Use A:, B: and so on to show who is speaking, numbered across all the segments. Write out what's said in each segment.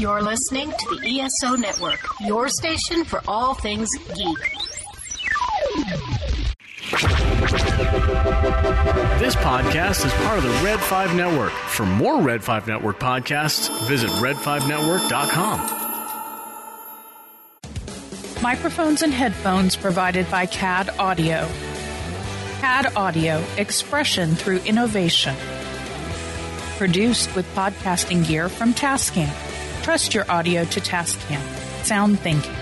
A: You're listening to the ESO Network, your station for all things geek.
B: This podcast is part of the Red 5 Network. For more Red 5 Network podcasts, visit red5network.com.
C: Microphones and headphones provided by CAD Audio. CAD Audio, expression through innovation. Produced with podcasting gear from Tascam. Trust your audio to Tascam. Sound thinking.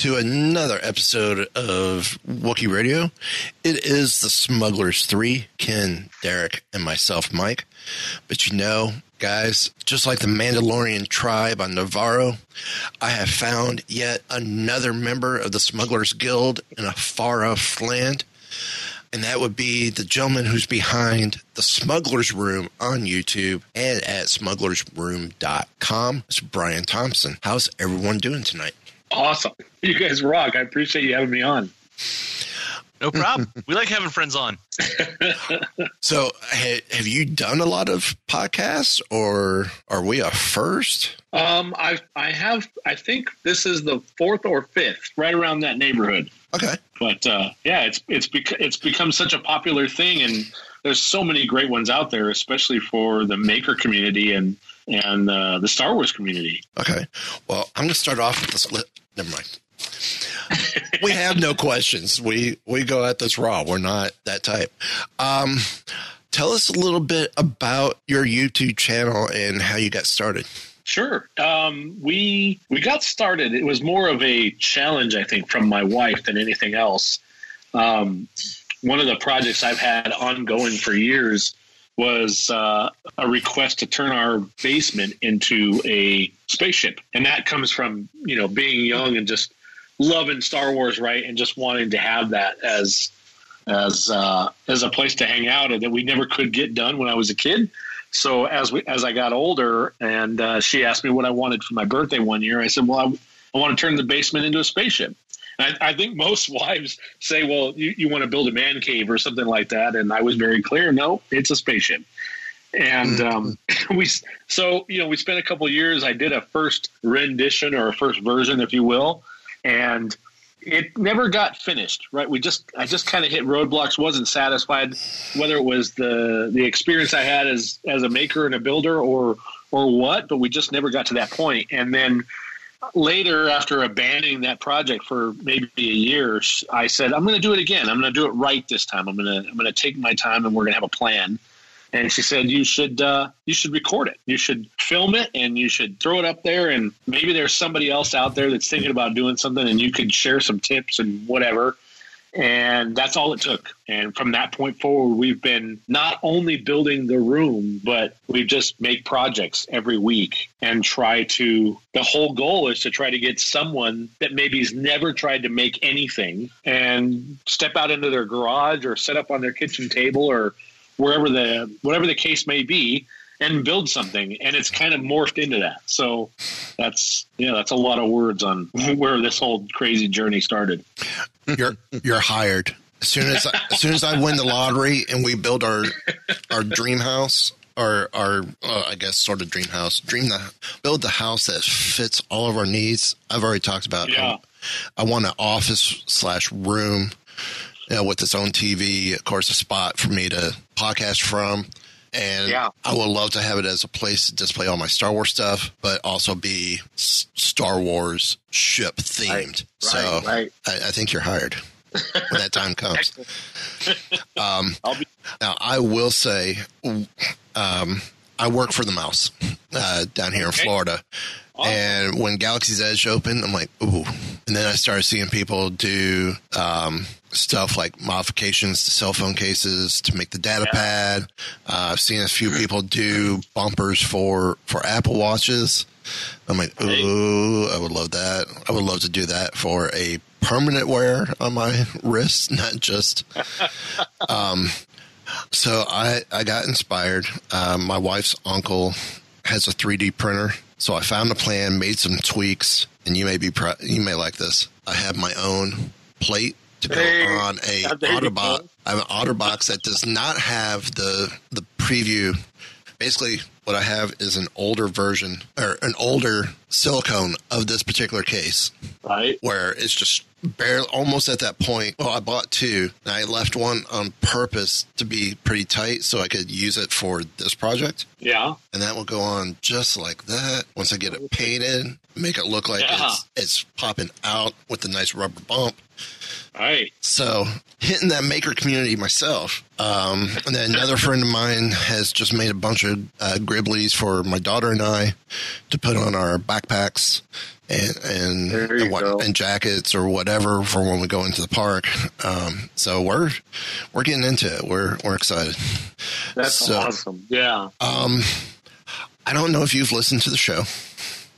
D: To
E: another episode of Wookie Radio. It is the Smugglers 3, Ken, Derek, and myself, Mike. But you know, guys, just like the Mandalorian tribe on Nevarro, I have found yet another member of the Smugglers Guild in a far off land. And that would be the gentleman who's behind the Smuggler's Room on YouTube and at smugglersroom.com. It's Brian Thompson. How's everyone doing tonight?
F: Awesome. You guys rock. I appreciate you having me on.
G: No problem. we like having friends on.
E: So, ha- have you done a lot of podcasts, or are we a first?
F: Um, I I have I think this is the fourth or fifth, right around that neighborhood.
E: Okay.
F: But uh, yeah, it's it's bec- it's become such a popular thing, and there's so many great ones out there, especially for the maker community and and uh, the Star Wars community.
E: Okay. Well, I'm going to start off with this. Never mind. we have no questions. We we go at this raw. We're not that type. Um, tell us a little bit about your YouTube channel and how you got started.
F: Sure. Um, we we got started. It was more of a challenge, I think, from my wife than anything else. Um, one of the projects I've had ongoing for years was uh, a request to turn our basement into a spaceship, and that comes from you know being young and just loving Star Wars, right, and just wanting to have that as as uh, as a place to hang out, and that we never could get done when I was a kid. So as we as I got older, and uh, she asked me what I wanted for my birthday one year, I said, "Well, I, I want to turn the basement into a spaceship." I, I think most wives say, "Well, you, you want to build a man cave or something like that," and I was very clear, "No, it's a spaceship." And um, we so you know we spent a couple of years. I did a first rendition or a first version, if you will, and it never got finished right? We just i just kind of hit roadblocks wasn't satisfied whether it was the the experience i had as as a maker and a builder or or what but we just never got to that point. And then later after abandoning that project for maybe a year i said i'm going to do it again. I'm going to do it right this time. I'm going to i'm going to take my time and we're going to have a plan. And she said you should uh, you should record it. You should film it and you should throw it up there and maybe there's somebody else out there that's thinking about doing something and you could share some tips and whatever and that's all it took. And from that point forward we've been not only building the room but we just make projects every week and try to the whole goal is to try to get someone that maybe's never tried to make anything and step out into their garage or set up on their kitchen table or wherever the whatever the case may be and build something, and it's kind of morphed into that. So that's yeah, that's a lot of words on where this whole crazy journey started.
E: You're you're hired. As soon as I, as soon as I win the lottery and we build our our dream house, our our uh, I guess sort of dream house, dream the build the house that fits all of our needs. I've already talked about.
F: Yeah.
E: I want an office slash room, you know, with its own TV. Of course, a spot for me to podcast from. And
F: Yeah.
E: I would love to have it as a place to display all my Star Wars stuff, but also be S- Star Wars ship themed. so
F: right.
E: I, I think you're hired when that time comes. Um,
F: be
E: now, I will say, um, I work for the Mouse uh, down here in Florida. And when Galaxy's Edge opened, I'm like, ooh. And then I started seeing people do um, stuff like modifications to cell phone cases to make the data pad. Uh, I've seen a few people do bumpers for, for Apple Watches. I'm like, ooh, I would love that. I would love to do that for a permanent wear on my wrist, not just um, so I, I got inspired. Um, my wife's uncle has a 3D printer, so I found a plan, made some tweaks, and you may be you may like this. I have my own plate to go on a
F: how
E: OtterBox. I have an OtterBox that does not have the the preview. Basically, what I have is an older version or an older silicone of this particular case
F: right.
E: where it's just barely almost at that point. Well, I bought two and I left one on purpose to be pretty tight so I could use it for this project.
F: Yeah.
E: And that will go on just like that. Once I get it painted, make it look like
F: Yeah.
E: it's, it's popping out with a nice rubber bump.
F: Right.
E: So hitting that maker community myself. Um, and then another friend of mine has just made a bunch of uh, greeblies for my daughter and I to put on our backpacks and and and, what, and jackets or whatever for when we go into the park. Um, so we're we're getting into it. We're we're excited.
F: That's
E: So-
F: awesome. Yeah.
E: Um, I don't know if you've listened to the show.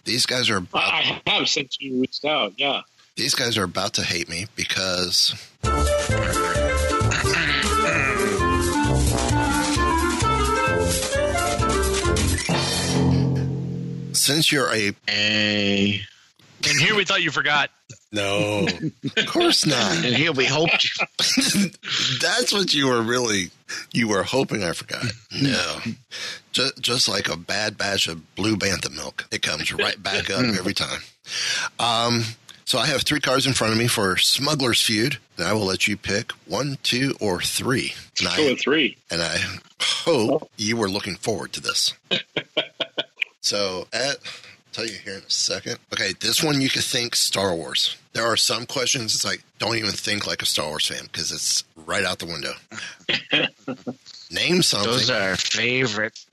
E: These guys are about,
F: I I have since you reached out. Yeah.
E: These guys are about to hate me because since you're a
H: Hey.
G: And here we thought you forgot.
E: no, of course not.
H: And here we hoped you.
E: That's what you were really you were hoping I forgot. No, just just like a bad batch of blue bantha milk, it comes right back up every time. Um, so I have three cards in front of me for Smuggler's Feud, and I will let you pick one, two, or three. And
F: Two
E: I,
F: or three.
E: and I hope oh. you were looking forward to this. so at tell you here in a second. Okay, this one you could think Star Wars. There are some questions it's like don't even think like a Star Wars fan because it's right out the window. Name something.
H: Those are our favorite.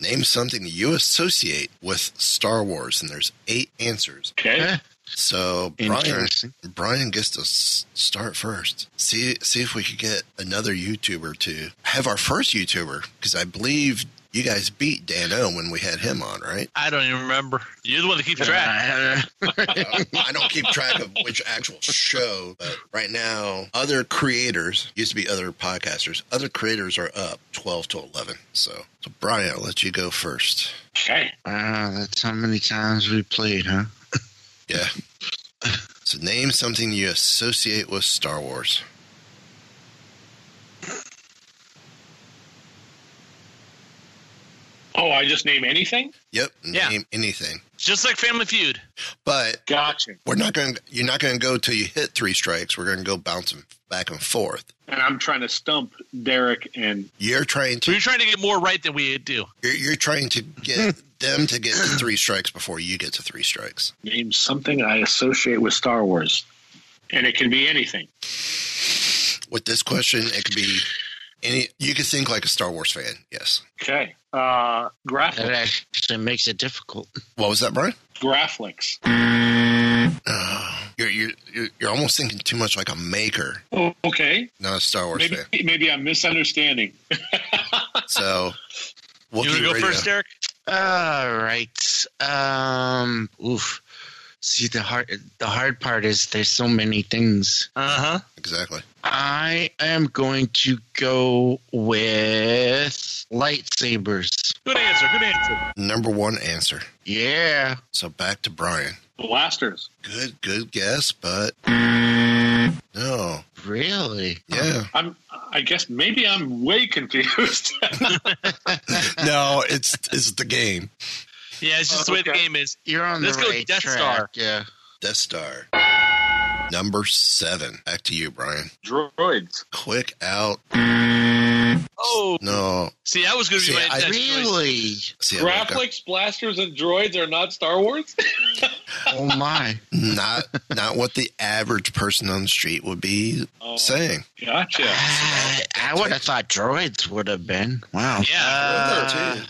E: Name something you associate with Star Wars, and there's eight answers.
F: Okay.
H: Huh?
E: So Brian, Brian gets to start first. See, see if we could get another YouTuber to have our first YouTuber because I believe you guys beat Dano when we had him on, right?
G: I don't even remember. You're the one that keeps uh, track.
E: I don't keep track of which actual show, but right now, other creators used to be other podcasters. Other creators are up twelve to eleven. So, so Brian, I'll let you go first.
F: Okay.
H: Wow, that's how many times we played, huh?
E: Yeah. So, name something you associate with Star Wars.
F: Oh, I just name anything?
E: Yep.
G: Yeah.
E: Name anything.
G: Just like Family Feud.
E: But
F: Gotcha.
E: we're not going. to You're not going to go till you hit three strikes. We're going to go bouncing back and forth.
F: And I'm trying to stump Derek and
E: You're trying
G: So
E: to.
G: you're trying to get more right than we do.
E: You're, you're trying to get them to get to three strikes before you get to three strikes.
F: name something I associate with Star Wars. And it can be anything.
E: With this question, it could be any. You could think like a Star Wars fan. Yes.
F: Okay. Uh,
H: That
F: Graphics.
H: actually makes it difficult.
E: What was that, Brian?
F: Graphics.
E: Uh, you're, you're you're you're almost thinking too much like a maker,
F: Oh, okay.
E: not a Star Wars
F: Maybe
E: fan.
F: maybe I'm misunderstanding.
E: So,
G: You want to go
E: Radio.
G: first, Derek?
H: All right. Um, oof. See the hard the hard part is there's so many things.
G: Uh huh.
E: Exactly.
H: I am going to go with lightsabers.
G: Good answer. Good answer.
E: Number one answer.
H: Yeah.
E: So back to Brian.
F: Blasters.
E: Good, good guess, but no.
H: Really?
E: Yeah.
F: I'm. I guess maybe I'm way confused.
E: No, it's it's the game.
G: Yeah, it's just the oh, way the game is.
H: You're on
G: Let's
H: the
G: go
H: right
G: Death
H: track.
G: Star.
H: Yeah.
E: Death Star. Number seven. Back to you, Brian.
F: Droids.
E: Quick out.
G: Oh,
E: No.
G: see, that was going to be
E: See,
G: my
E: I-
H: Really?
E: See, I woke up-
F: Graphics, blasters, and droids are not Star Wars.
H: Oh my.
E: not not what the average person on the street would be
F: Oh.
E: saying.
F: gotcha.
H: I, I would have thought droids would have been. Wow.
G: Yeah.
H: Uh,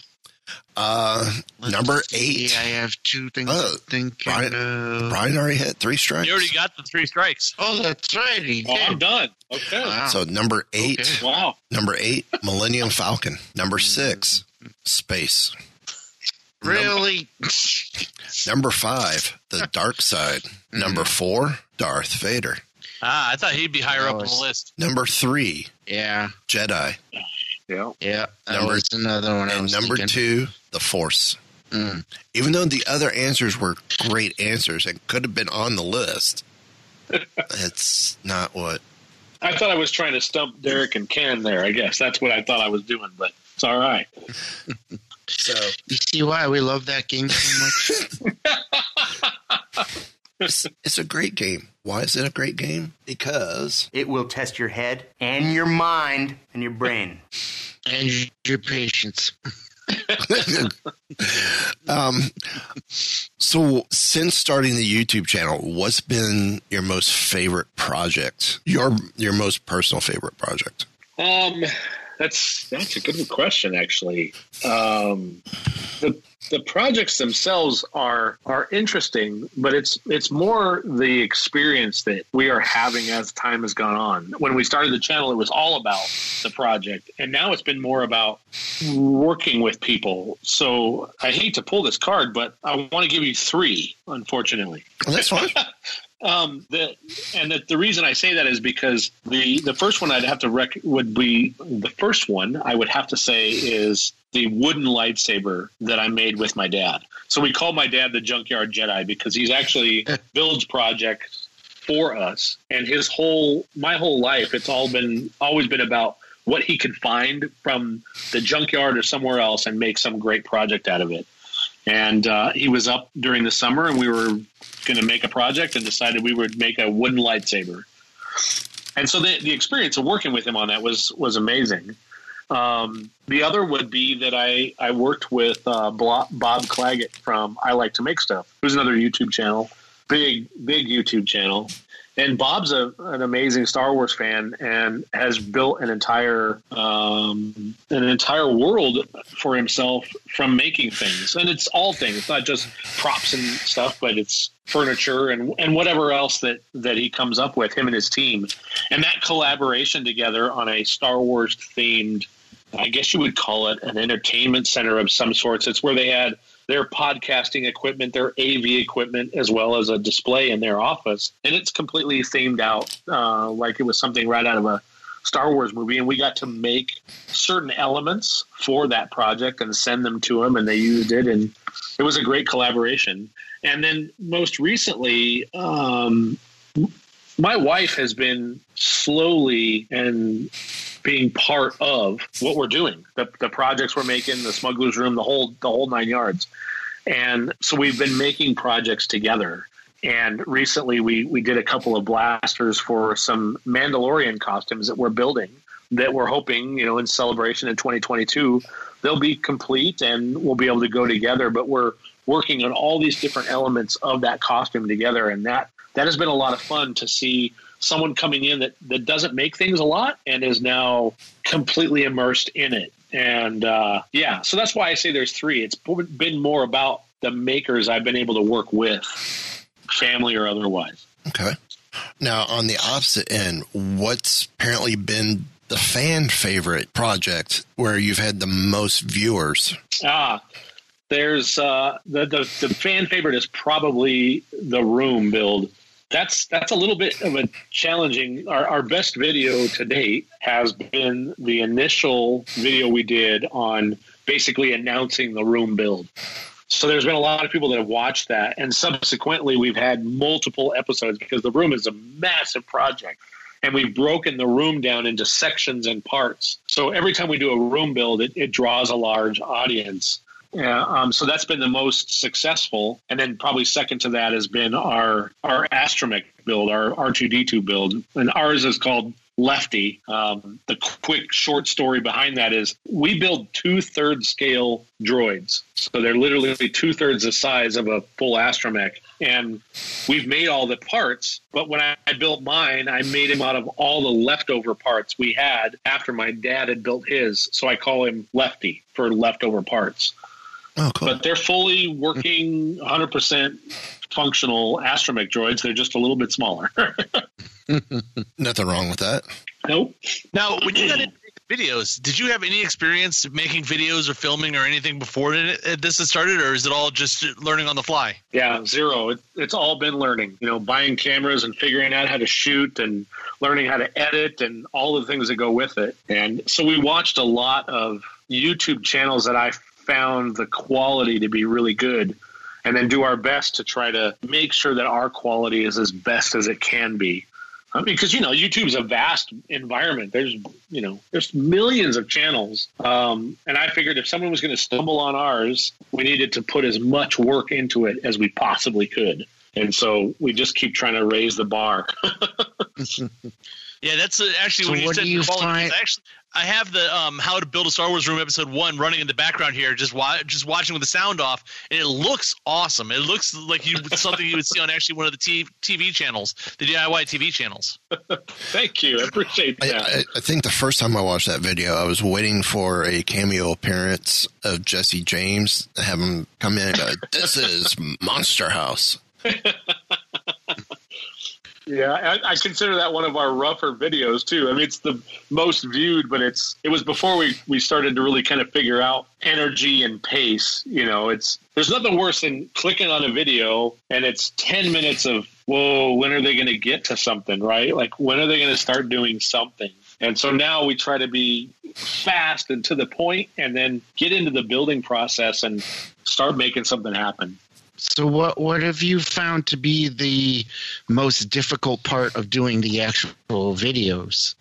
E: Uh,
H: let's
E: number
H: see,
E: eight.
H: I have two things
E: Oh,
H: to think
E: Brian-
H: of.
E: Brian already had three strikes.
G: You already got the three strikes.
H: Oh, that's right. He
F: Oh, I'm done. Okay.
H: Wow.
E: So number eight.
H: Okay.
F: Wow.
E: Number eight, Millennium Falcon. Number six, Space.
H: Really?
E: Number five, The Dark Side. Number four, Darth Vader.
G: Ah, I thought he'd be higher up on the list.
E: Number three,
H: yeah.
E: Jedi.
F: Yeah.
H: Yeah. That
E: Number-
H: was another one. I
E: And
H: was
E: number
H: thinking.
E: two, The Force.
H: Mm.
E: Even though the other answers were great answers and could have been on the list, it's not what.
F: I thought I was trying to stump Derek and Ken there. I guess that's what I thought I was doing, but it's all right.
E: So
H: You see why we love that game so much?
E: it's, it's a great game. Why is it a great game? Because
I: It will test your head and your mind and your brain.
H: and your patience.
E: um, so since starting the YouTube channel, what's been your most favorite project? Your your most personal favorite project?
F: Um, that's that's a good question, actually. Um, the the projects themselves are are interesting, but it's it's more the experience that we are having as time has gone on. When we started the channel, it was all about the project, and now it's been more about working with people. So I hate to pull this card, but I want to give you three, unfortunately.
E: Well, that's fine.
F: Um, the, and the, the reason I say that is because the the first one I'd have to rec would be the first one I would have to say is the wooden lightsaber that I made with my dad. So we call my dad the Junkyard Jedi because he's actually builds projects for us, and his whole my whole life it's all been always been about what he could find from the junkyard or somewhere else and make some great project out of it. And uh, he was up during the summer, and we were going to make a project and decided we would make a wooden lightsaber. And so the, the experience of working with him on that was was amazing. Um, the other would be that I, I worked with uh, Bob Claggett from I Like to Make Stuff, who's another YouTube channel, big big YouTube channel. And Bob's a, an amazing Star Wars fan and has built an entire um, an entire world for himself from making things. And it's all things. Not just props and stuff, but it's furniture and and whatever else that that he comes up with him and his team. And that collaboration together on a Star Wars themed I guess you would call it an entertainment center of some sorts. It's where they had their podcasting equipment, their AV equipment, as well as a display in their office. And it's completely themed out uh, like it was something right out of a Star Wars movie. And we got to make certain elements for that project and send them to them, and they used it. And it was a great collaboration. And then most recently, um, my wife has been slowly and being part of what we're doing, the, the projects we're making, the smugglers room, the whole the whole nine yards. And so we've been making projects together. And recently we we did a couple of blasters for some Mandalorian costumes that we're building that we're hoping, you know, in celebration in 2022, they'll be complete and we'll be able to go together. But we're working on all these different elements of that costume together, and that that has been a lot of fun to see someone coming in that, that doesn't make things a lot and is now completely immersed in it. And uh, yeah, so that's why I say there's three. It's been more about the makers I've been able to work with, family or otherwise.
E: Okay. Now, on the opposite end, what's apparently been the fan favorite project where you've had the most viewers?
F: Ah, There's uh, the, the the fan favorite is probably the room build. That's that's a little bit of a challenging. Our, our best video to date has been the initial video we did on basically announcing the room build. So there's been a lot of people that have watched that, and subsequently we've had multiple episodes because the room is a massive project, and we've broken the room down into sections and parts. So every time we do a room build, it, it draws a large audience. Yeah, um, so that's been the most successful, and then probably second to that has been our our astromech build, our R two D two build, and ours is called Lefty. Um, the quick short story behind that is we build two third scale droids, so they're literally two thirds the size of a full astromech, and we've made all the parts. But when I, I built mine, I made him out of all the leftover parts we had after my dad had built his, so I call him Lefty for leftover parts.
E: Oh, cool.
F: But they're fully working, 100% functional astromech droids. They're just a little bit smaller.
E: Nothing wrong with that.
F: nope.
G: Now, when you got into videos, did you have any experience making videos or filming or anything before it, it- this had started, or is it all just learning on the fly?
F: Yeah, zero. It, it's all been learning. You know, buying cameras and figuring out how to shoot and learning how to edit and all the things that go with it. And so we watched a lot of YouTube channels that I found the quality to be really good and then do our best to try to make sure that our quality is as best as it can be. I mean, because you know, YouTube's a vast environment. There's, you know, there's millions of channels, um, and I figured if someone was going to stumble on ours, we needed to put as much work into it as we possibly could. And so we just keep trying to raise the bar.
G: Yeah, that's uh, actually
H: So
G: when you
H: what
G: said
H: do you
G: quality,
H: find-
G: actually I have the um, How to Build a Star Wars Room episode one running in the background here, just wa- just watching with the sound off, and it looks awesome. It looks like you something you would see on actually one of the t- TV channels, the DIY TV channels.
F: Thank you. I appreciate
E: I,
F: that.
E: I, I think the first time I watched that video, I was waiting for a cameo appearance of Jesse James. Have him come in and go, "This is Monster House."
F: Yeah, I, I consider that one of our rougher videos too. I mean, it's the most viewed, but it's it was before we we started to really kind of figure out energy and pace. You know, it's there's nothing worse than clicking on a video and it's ten minutes of whoa, when are they going to get to something? Right? Like when are they going to start doing something? And so now we try to be fast and to the point, and then get into the building process and start making something happen.
H: So what what have you found to be the most difficult part of doing the actual videos?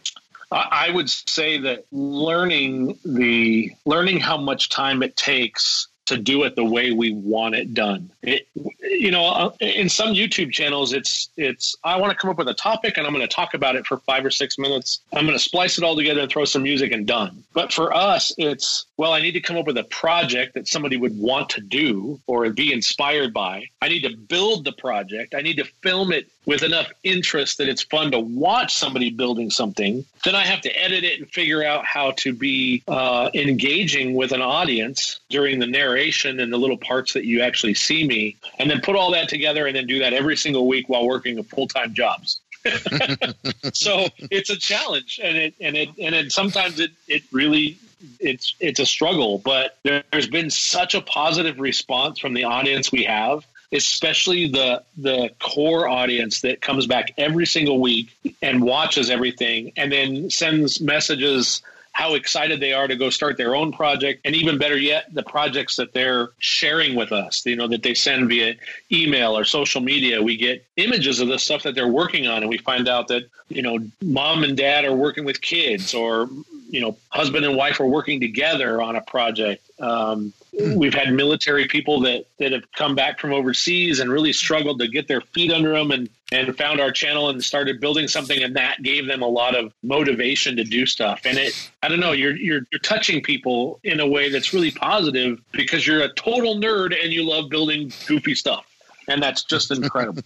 F: I would say that learning the learning how much time it takes to do it the way we want it done. It, you know, uh, in some YouTube channels, it's it's I want to come up with a topic and I'm going to talk about it for five or six minutes. I'm going to splice it all together and throw some music and done. But for us, it's well, I need to come up with a project that somebody would want to do or be inspired by. I need to build the project. I need to film it with enough interest that it's fun to watch somebody building something. Then I have to edit it and figure out how to be uh, engaging with an audience during the narration and the little parts that you actually see me, and then put all that together and then do that every single week while working full time jobs. so it's a challenge, and it and it and it sometimes it it really it's it's a struggle, but there's been such a positive response from the audience we have especially the the core audience that comes back every single week and watches everything and then sends messages how excited they are to go start their own project. And even better yet the projects that they're sharing with us you know that they send via email or social media. We get images of the stuff that they're working on and we find out that you know mom and dad are working with kids or you know husband and wife are working together on a project. Um, we've had military people that that have come back from overseas and really struggled to get their feet under them and and found our channel and started building something and that gave them a lot of motivation to do stuff and it i don't know you're you're, you're touching people in a way that's really positive because you're a total nerd and you love building goofy stuff and that's just incredible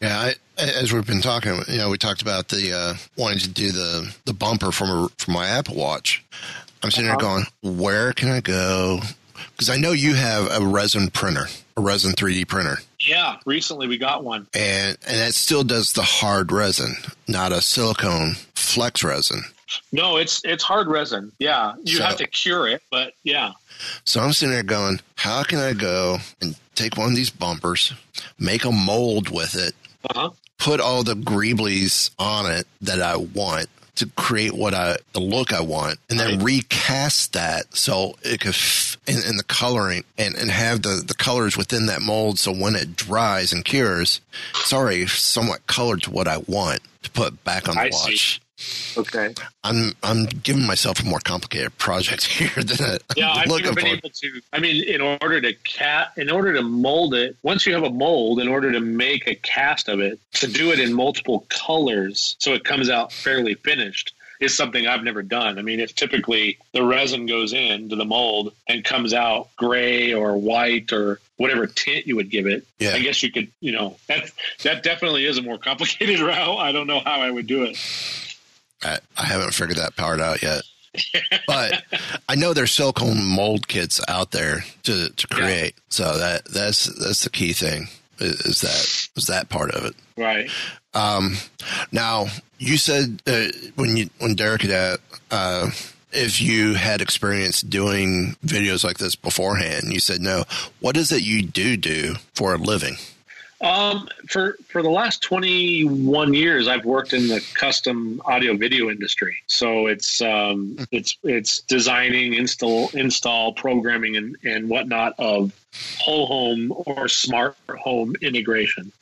E: Yeah, I, as we've been talking, you know, we talked about the uh, wanting to do the the bumper from a, from my Apple Watch. I'm sitting there going, where can I go? Because I know you have a resin printer, a resin 3D printer,
F: yeah recently we got one
E: and and that still does the hard resin, not a silicone flex resin.
F: No, it's it's hard resin. Yeah, you
E: So-
F: have to cure it, but yeah.
E: So I'm sitting there going, how can I go and take one of these bumpers, make a mold with it,
F: Uh-huh.
E: put all the greeblies on it that I want to create what I the look I want, and then recast that so it could f- in, in the coloring and, and have the the colors within that mold. So when it dries and cures, it's already somewhat colored to what I want to put back on the
F: I see.
E: Watch.
F: Okay.
E: I'm I'm giving myself a more complicated project here than I,
F: Yeah,
E: I'm
F: I've never been
E: for.
F: able to. I mean, in order to cat, in order to mold it, once you have a mold, in order to make a cast of it, to do it in multiple colors, so it comes out fairly finished, is something I've never done. I mean, it's typically the resin goes into the mold and comes out gray or white or whatever tint you would give it.
E: Yeah.
F: I guess you could, you know, that that definitely is a more complicated route. I don't know how I would do it.
E: I, I haven't figured that part out yet. but I know there's silicone mold kits out there to, to create. So that that's that's the key thing is, is that is that part of it.
F: Right.
E: Um, now you said uh, when you when Derek had uh, if you had experience doing videos like this beforehand, you said no. What is it you do do for a living?
F: Um, for for the last twenty one years, I've worked in the custom audio video industry. So it's um, it's it's designing, install, install, programming, and and whatnot of whole home or smart home integration.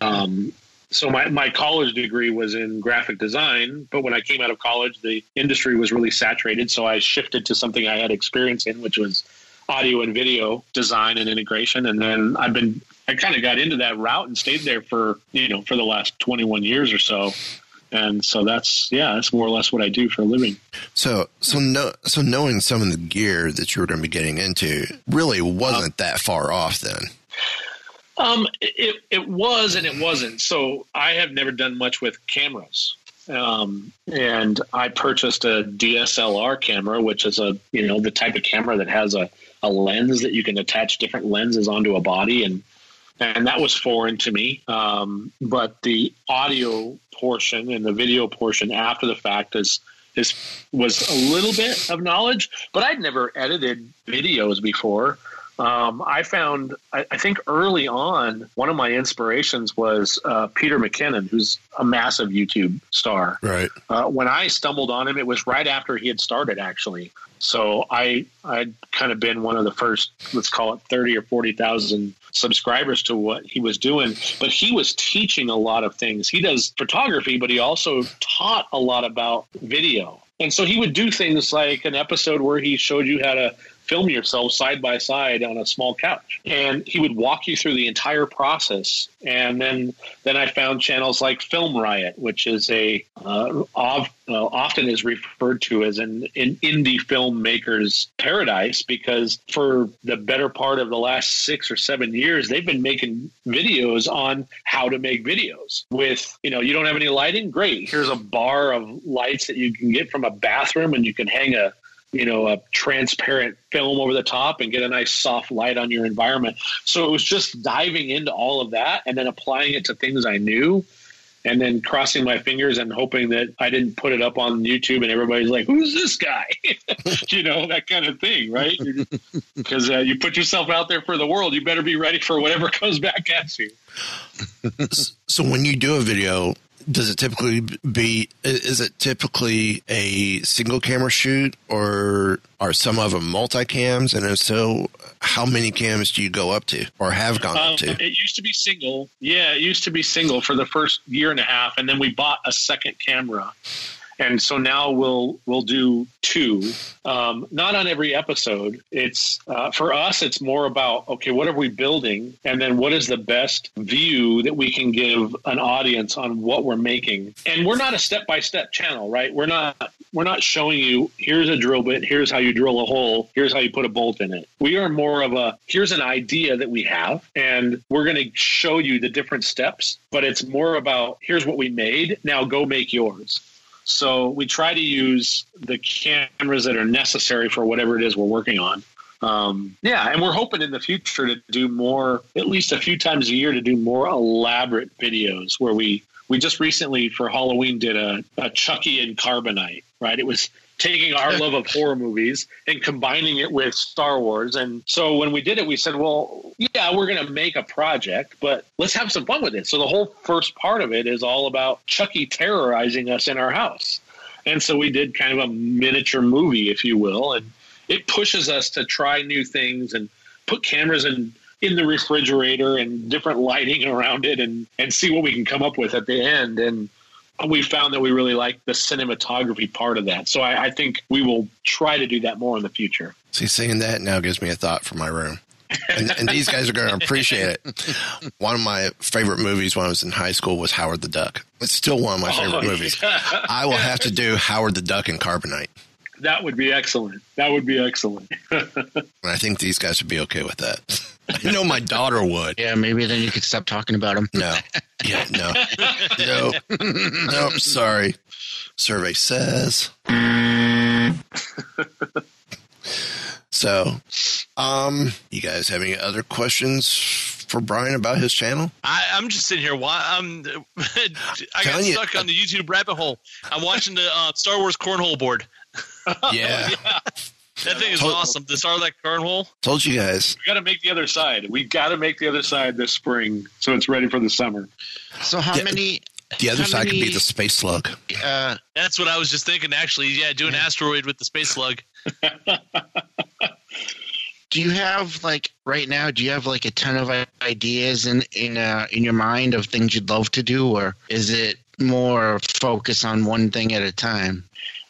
F: Um, so my, my college degree was in graphic design, but when I came out of college, the industry was really saturated. So I shifted to something I had experience in, which was audio and video design and integration. And then I've been, I kind of got into that route and stayed there for, you know, for the last 21 years or so. And so that's, yeah, that's more or less what I do for a living.
E: So, so no, so knowing some of the gear that you were going to be getting into really wasn't that far off then.
F: Um, it, it was and it wasn't. So I have never done much with cameras. Um, and I purchased a DSLR camera, which is a, you know, the type of camera that has a, a lens that you can attach different lenses onto a body. And, and that was foreign to me. Um, but the audio portion and the video portion after the fact is, is was a little bit of knowledge, but I'd never edited videos before. Um, I found, I, I think early on, one of my inspirations was uh, Peter McKinnon, who's a massive YouTube star.
E: Right.
F: Uh, when I stumbled on him, it was right after he had started, actually. So I I'd kind of been one of the first, let's call it thirty or forty thousand subscribers to what he was doing. But he was teaching a lot of things. He does photography, but he also taught a lot about video. And so he would do things like an episode where he showed you how to film yourself side by side on a small couch. And he would walk you through the entire process. And then then i found channels like film riot which is a uh, of, uh, often is referred to as an, an indie filmmaker's paradise because for the better part of the last six or seven years they've been making videos on how to make videos with you know you don't have any lighting? Great. Here's a bar of lights that you can get from a bathroom and you can hang a you know a transparent film over the top and get a nice soft light on your environment. So it was just diving into all of that and then applying it to things i knew and then crossing my fingers and hoping that i didn't put it up on youtube and everybody's like who's this guy? You know that kind of thing right? Because uh, you put yourself out there for the world. You better be ready for whatever comes back at you.
E: So when you do a video, does it typically be is it typically a single camera shoot or are some of them multicams? And if so how many cams do you go up to or have gone
F: Um,
E: up to?
F: it used to be single. Yeah, it used to be single for the first year and a half, and then we bought a second camera, and so now we'll we'll do two. Um, not on every episode. It's uh, for us. It's more about okay, what are we building, and then what is the best view that we can give an audience on what we're making. And we're not a step by step channel, right? We're not we're not showing you here's a drill bit, here's how you drill a hole, here's how you put a bolt in it. We are more of a here's an idea that we have, and we're going to show you the different steps. But it's more about here's what we made. Now go make yours. So we try to use the cameras that are necessary for whatever it is we're working on. um, yeah, and we're hoping in the future to do more, at least a few times a year, to do more elaborate videos where we we just recently for Halloween did a, a Chucky and Carbonite. Right, it was taking our love of horror movies and combining it with Star Wars. And so when we did it, we said, well, yeah, we're going to make a project, but let's have some fun with it. So the whole first part of it is all about Chucky terrorizing us in our house. And so we did kind of a miniature movie, if you will, and it pushes us to try new things and put cameras in in the refrigerator and different lighting around it and and see what we can come up with at the end and we found that we really like the cinematography part of that so I, I think we will try to do that more in the future
E: See, saying that now gives me a thought for my room. And, and these guys are going to appreciate it. One of my favorite movies when I was in high school was Howard the Duck. It's still one of my oh, favorite
F: Oh,
E: movies.
F: yeah.
E: I will have to do Howard the Duck and Carbonite.
F: That would be excellent that would be excellent
E: I think these guys would be okay with that. I know my daughter would.
H: Yeah, maybe then you could stop talking about them.
E: No. Yeah, no. No. Nope, sorry. Survey says. So, um, you guys have any other questions for Brian about his channel?
G: I, I'm just sitting here. Why? I'm. I got
E: Telling you-
G: stuck on the YouTube rabbit hole. I'm watching the uh, Star Wars cornhole board.
E: Yeah.
G: That thing is
E: Total-
G: awesome. The Starlight cornhole.
E: Told you guys.
F: we got to make the other side we got to make the other side this spring so it's ready for the summer
H: So how
E: Yeah.
H: many?
E: The other
H: how
E: side could be the space slug.
H: Uh,
G: That's what I was just thinking. Actually, yeah, do an asteroid with the space slug.
H: do you have like right now? Do you have like a ton of ideas in in uh, in your mind of things you'd love to do, or is it more focus on one thing at a time?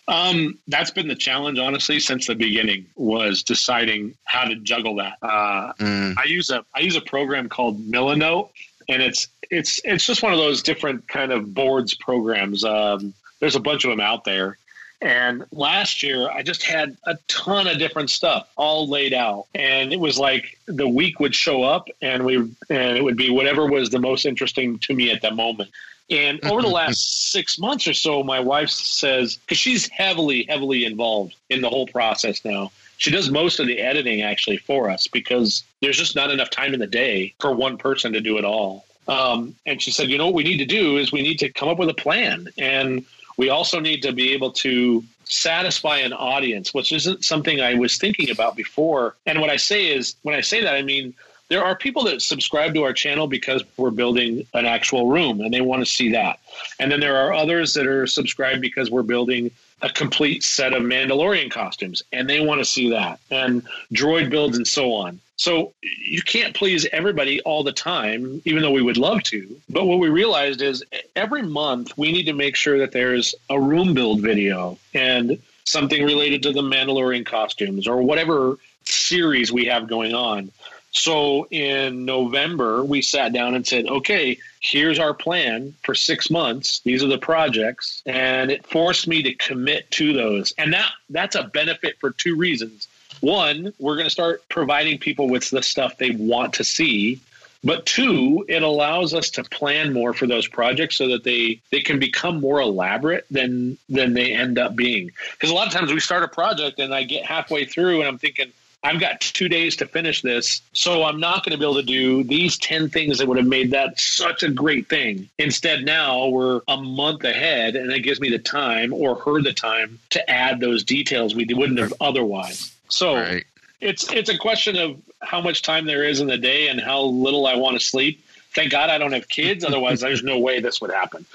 F: Um, that's been the challenge, honestly, since the beginning was deciding how to juggle that. Uh,
H: Mm.
F: I use a I use a program called Milanote, and it's it's it's just one of those different kind of boards programs. Um, there's a bunch of them out there. And last year, I just had a ton of different stuff all laid out, and it was like the week would show up, and we and it would be whatever was the most interesting to me at that moment. And over the last six months or so, my wife says, because she's heavily, heavily involved in the whole process now. She does most of the editing actually for us because there's just not enough time in the day for one person to do it all. Um, and she said, you know what we need to do is we need to come up with a plan. And we also need to be able to satisfy an audience, which isn't something I was thinking about before. And what I say is, when I say that, I mean, there are people that subscribe to our channel because we're building an actual room and they want to see that. And then there are others that are subscribed because we're building a complete set of Mandalorian costumes and they want to see that and droid builds and so on. So you can't please everybody all the time, even though we would love to. But what we realized is every month we need to make sure that there's a room build video and something related to the Mandalorian costumes or whatever series we have going on. So in November, we sat down and said, okay, here's our plan for six months. These are the projects. And it forced me to commit to those. And that that's a benefit for two reasons. One, we're going to start providing people with the stuff they want to see. But two, it allows us to plan more for those projects so that they, they can become more elaborate than than they end up being. Because a lot of times we start a project and I get halfway through and I'm thinking, I've got two days to finish this, so I'm not going to be able to do these 10 things that would have made that such a great thing. Instead, now we're a month ahead, and it gives me the time or her the time to add those details we wouldn't have otherwise. So
H: Right.
F: it's it's a question of how much time there is in the day and how little I want to sleep. Thank God I don't have kids, otherwise, there's no way this would happen.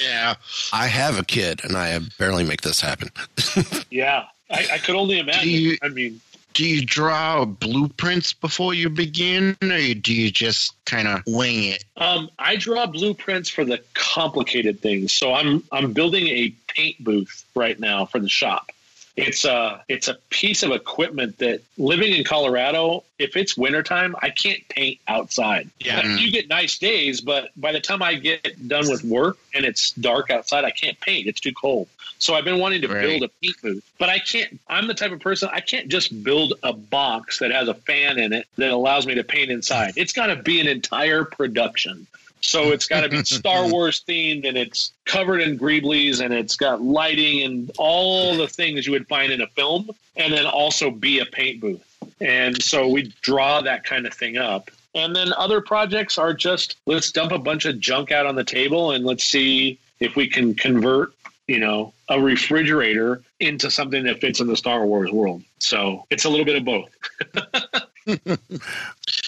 H: Yeah.
E: I have a kid and I barely make this happen.
F: Yeah, I, I could only imagine.
H: you-
F: I mean,
H: Do you draw blueprints before you begin, or do you just kind of wing it?
F: Um, I draw blueprints for the complicated things. So I'm I'm building a paint booth right now for the shop. It's a it's a piece of equipment that living in Colorado, if it's wintertime, I can't paint outside.
G: Yeah.
F: You get nice days, but by the time I get done with work and it's dark outside, I can't paint. It's too cold. So I've been wanting to
H: Right.
F: build a paint booth, but I can't. I'm the type of person I can't just build a box that has a fan in it that allows me to paint inside. It's got to be an entire production. So it's got to be Star Wars themed and it's covered in greeblies and it's got lighting and all the things you would find in a film, and then also be a paint booth. And so we draw that kind of thing up. And then other projects are just let's dump a bunch of junk out on the table and let's see if we can convert, you know, a refrigerator into something that fits in the Star Wars world. So it's a little bit of both.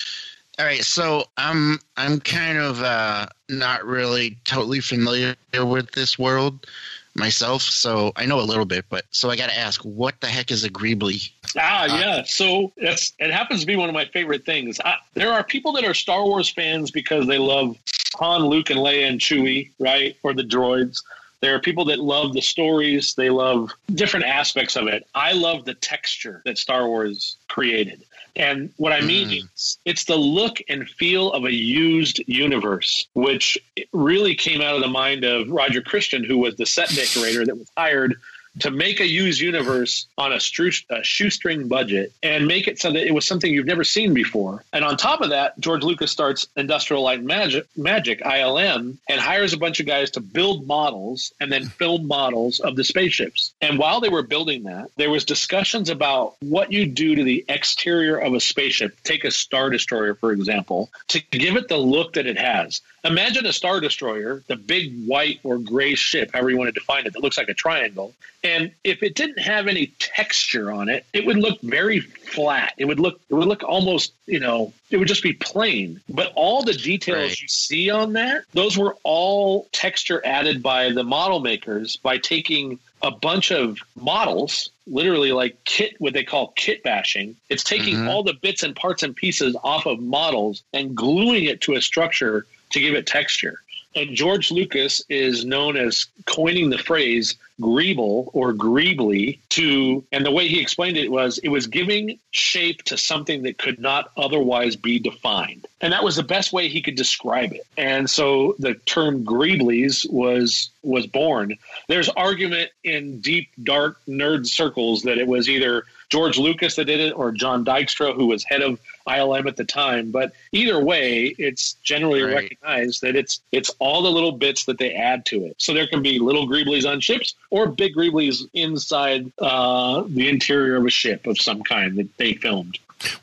H: All right, so I'm I'm kind of uh, not really totally familiar with this world myself, so I know a little bit, but so I got to ask, what the heck is a greebly?
F: Ah, yeah. So that's it happens to be one of my favorite things. I, there are people that are Star Wars fans because they love Han, Luke, and Leia and Chewie, right, or the droids. There are people that love the stories. They love different aspects of it. I love the texture that Star Wars created. And what I mean hmm. is, it's the look and feel of a used universe, which really came out of the mind of Roger Christian, who was the set decorator that was hired to make a used universe on a, stru- a shoestring budget and make it so that it was something you've never seen before. And on top of that, George Lucas starts Industrial Light Magic, Magic ILM, and hires a bunch of guys to build models and then film models of the spaceships. And while they were building that, there was discussions about what you do to the exterior of a spaceship. Take a star destroyer, for example, to give it the look that it has. Imagine a star destroyer, the big white or gray ship, however you want to define it, that looks like a triangle. And if it didn't have any texture on it, it would look very flat. It would look it would look almost, you know, it would just be plain. But all the details
H: Right.
F: you see on that, those were all texture added by the model makers by taking a bunch of models, literally like kit, what they call kit bashing. It's taking
H: Mhm.
F: all the bits and parts and pieces off of models and gluing it to a structure to give it texture. And George Lucas is known as coining the phrase greeble or greebly to, and the way he explained it was it was giving shape to something that could not otherwise be defined. And that was the best way he could describe it. And so the term greeblies was was born. There's argument in deep, dark nerd circles that it was either George Lucas that did it or John Dykstra, who was head of ILM at the time. But either way, it's generally
H: Right.
F: recognized that it's it's all the little bits that they add to it. So there can be little greeblies on ships or big greeblies inside uh, the interior of a ship of some kind that they filmed.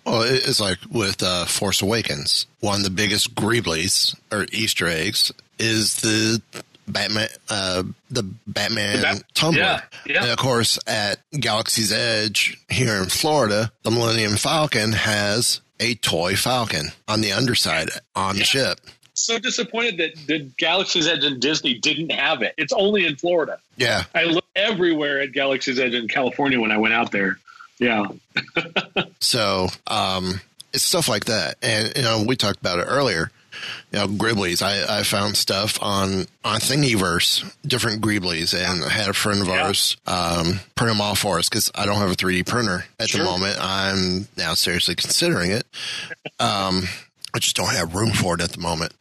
E: Well, it's like with uh, Force Awakens. One of the biggest greeblies or Easter eggs is the Batman, uh, the Batman
F: The Bat-
E: tumbler.
F: yeah, yeah.
E: And of course, at Galaxy's Edge here in Florida, the Millennium Falcon has a toy Falcon on the underside on the ship.
F: So disappointed that the Galaxy's Edge in Disney didn't have it. It's only in Florida.
E: Yeah.
F: I looked everywhere at Galaxy's Edge in California when I went out there. Yeah.
E: So um, it's stuff like that, and you know we talked about it earlier. You know, Greeblies. I, I found stuff on on Thingiverse, different Greeblies, and I had a friend of
F: Yeah.
E: ours um, print them all for us because I don't have a 3D printer at
F: Sure.
E: the moment. I'm now seriously considering it. Um, I just don't have room for it at the moment.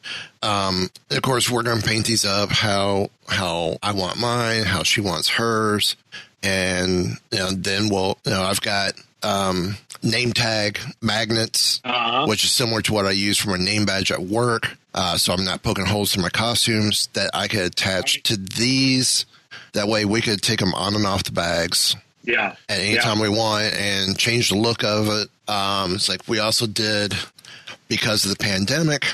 E: Um, of course, we're going to paint these up how how I want mine, how she wants hers, and you know, then we'll. You know, I've got um, name tag magnets,
F: Uh-huh.
E: which is similar to what I use for my name badge at work. Uh, so I'm not poking holes in my costumes that I could attach to these. That way, we could take them on and off the bags
F: Yeah.
E: at any
F: Yeah.
E: time we want and change the look of it. Um, it's like we also did because of the pandemic.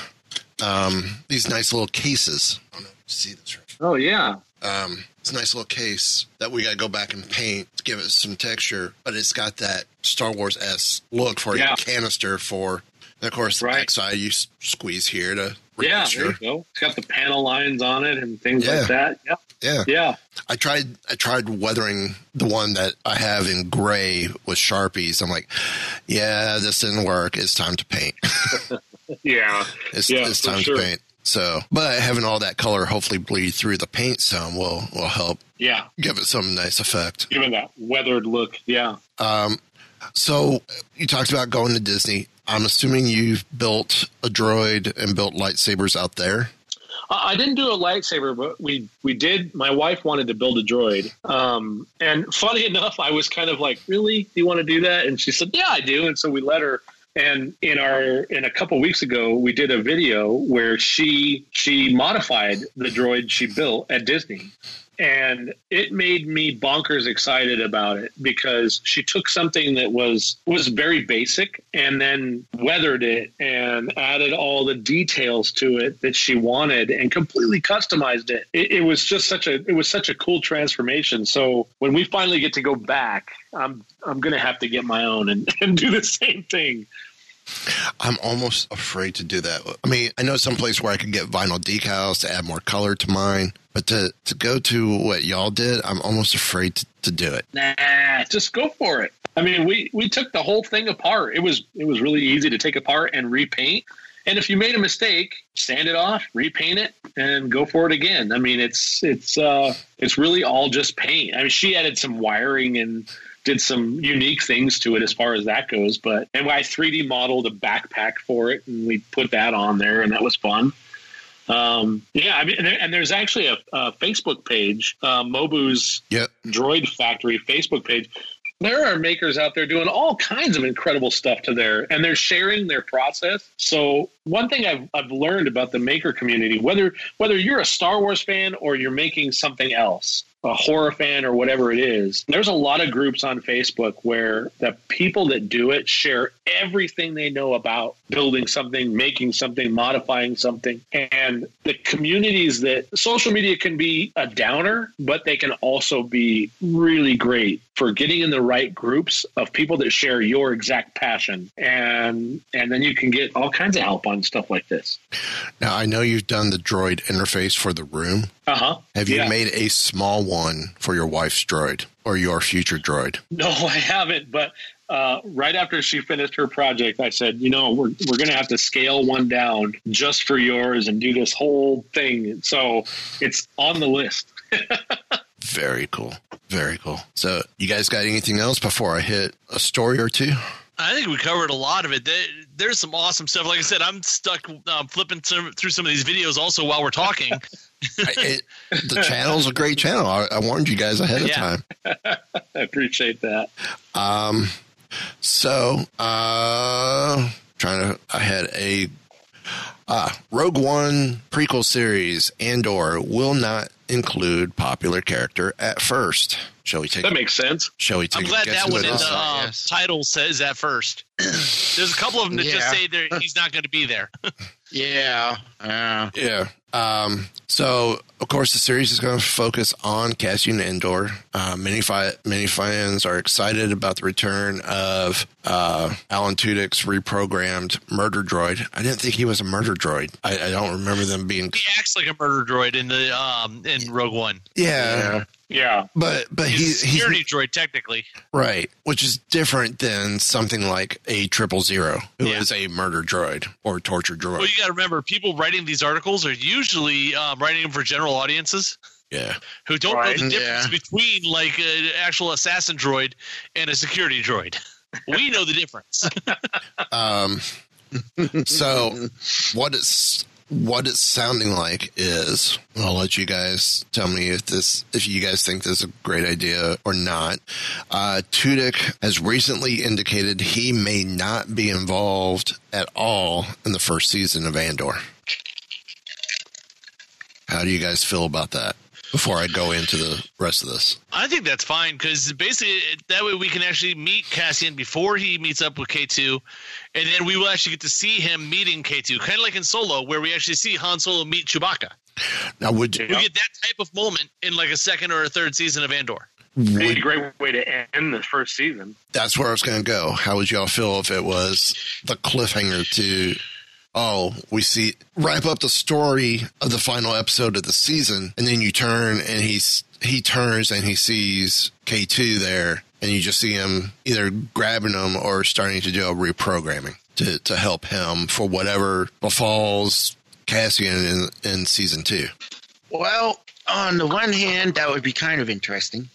E: Um, these nice little cases. I don't know if you see this right.
F: Oh yeah.
E: Um, it's a nice little case that we got to go back and paint to give it some texture, but it's got that Star Wars s look for
F: Yeah.
E: your canister for. And of course, the
F: Right.
E: backside you squeeze here to
F: Yeah,
E: register.
F: there you go. It's got the panel lines on it and things
E: Yeah.
F: like that. Yeah.
E: Yeah.
F: Yeah.
E: I tried I tried weathering the one that I have in gray with Sharpies. I'm like, yeah, this didn't work. It's time to paint.
F: Yeah.
E: It's,
F: Yeah,
E: it's time
F: sure.
E: to paint. So, but having all that color hopefully bleed through the paint some will will help
F: Yeah.
E: give it some nice effect.
F: Given that weathered look. Yeah.
E: Um, so you talked about going to Disney. I'm assuming you've built a droid and built lightsabers out there.
F: I I didn't do a lightsaber, but we we did. My wife wanted to build a droid, um, and funny enough, I was kind of like, "Really, do you want to do that?" And she said, "Yeah, I do." And so we let her. And in our in a couple weeks ago, we did a video where she she modified the droid she built at Disney, and it made me bonkers excited about it because she took something that was was very basic and then weathered it and added all the details to it that she wanted and completely customized it. it. It was just such a it was such a cool transformation. So when we finally get to go back, I'm I'm gonna have to get my own and, and do the same thing.
E: I'm almost afraid to do that. I mean, I know some place where I could get vinyl decals to add more color to mine, but to, to go to what y'all did, I'm almost afraid to, to do it.
F: Nah, just go for it. I mean, we we took the whole thing apart. It was it was really easy to take apart and repaint. And if you made a mistake, sand it off, repaint it, and go for it again. I mean, it's it's uh, it's really all just paint. I mean, she added some wiring and did some unique things to it as far as that goes. But and I 3D modeled a backpack for it, and we put that on there, and that was fun. Um, yeah, I mean, and, there, and there's actually a, a Facebook page, uh, Mobu's
E: Yep.
F: Droid Factory Facebook page. There are makers out there doing all kinds of incredible stuff to there, and they're sharing their process. So one thing I've, I've learned about the maker community, whether whether you're a Star Wars fan or you're making something else, a horror fan or whatever it is, there's a lot of groups on Facebook where the people that do it share everything they know about building something, making something, modifying something. And the communities that social media can be a downer, but they can also be really great for getting in the right groups of people that share your exact passion. And and then you can get all kinds of help on stuff like this.
E: Now, I know you've done the droid interface for the room.
F: Uh-huh.
E: Have you
F: Yeah.
E: made a small one for your wife's droid or your future droid?
F: No, I haven't. But uh, right after she finished her project, I said, you know, we're we're going to have to scale one down just for yours and do this whole thing. So it's on the list.
E: Very cool. Very cool. So, you guys got anything else before I hit a story or two?
G: I think we covered a lot of it. There, there's some awesome stuff. Like I said, I'm stuck um, flipping some, through some of these videos also while we're talking.
E: it, the channel's a great channel. I, I warned you guys ahead of
G: Yeah.
E: time.
F: I appreciate that.
E: Um, so, uh, trying to, I had a, uh, Rogue One prequel series Andor will not include popular character at first. Shall we take,
F: That makes sense.
E: shall we take
G: I'm glad
E: guess
G: that one in the uh,
H: Yes.
G: title says that first. There's a couple of them that just say they're, he's not going to be there.
H: Yeah. Uh,
E: Yeah. Um, so, of course, the series is going to focus on Cassian Andor. Uh, many, fi- many fans are excited about the return of uh, Alan Tudyk's reprogrammed murder droid. I didn't think he was a murder droid. I, I don't remember them being.
G: he acts like a murder droid in the um in Rogue One.
E: Yeah,
F: Yeah.
E: But but
G: He's
E: he,
G: a
E: he's
G: security droid technically.
E: right, which is different than something like a triple zero, who is
G: Yeah.
E: a murder droid or torture droid.
G: Well, you got to remember, people writing these articles are usually um, writing them for general audiences
E: yeah.
G: who don't
F: Right.
G: know the difference
H: Yeah.
G: between like an actual assassin droid and a security droid. We know the difference.
E: Um, so what it's what it's sounding like is I'll let you guys tell me if this if you guys think this is a great idea or not. Uh, Tudyk has recently indicated he may not be involved at all in the first season of Andor. How do you guys feel about that? Before I go into the rest of this,
G: I think that's fine because basically that way we can actually meet Cassian before he meets up with K2, and then we will actually get to see him meeting K2, kind of like in Solo, where we actually see Han Solo meet Chewbacca.
E: now would you
G: We get that type of moment in like a second or a third season of Andor.
F: Be
E: would
F: a great way to end the first season.
E: that's where I was going to go. How would y'all feel if it was the cliffhanger to, oh, we see wrap up the story of the final episode of the season, and then you turn and he's he turns and he sees K two there, and you just see him either grabbing him or starting to do a reprogramming to to help him for whatever befalls Cassian in in season two.
H: well, on the one hand, that would be kind of interesting.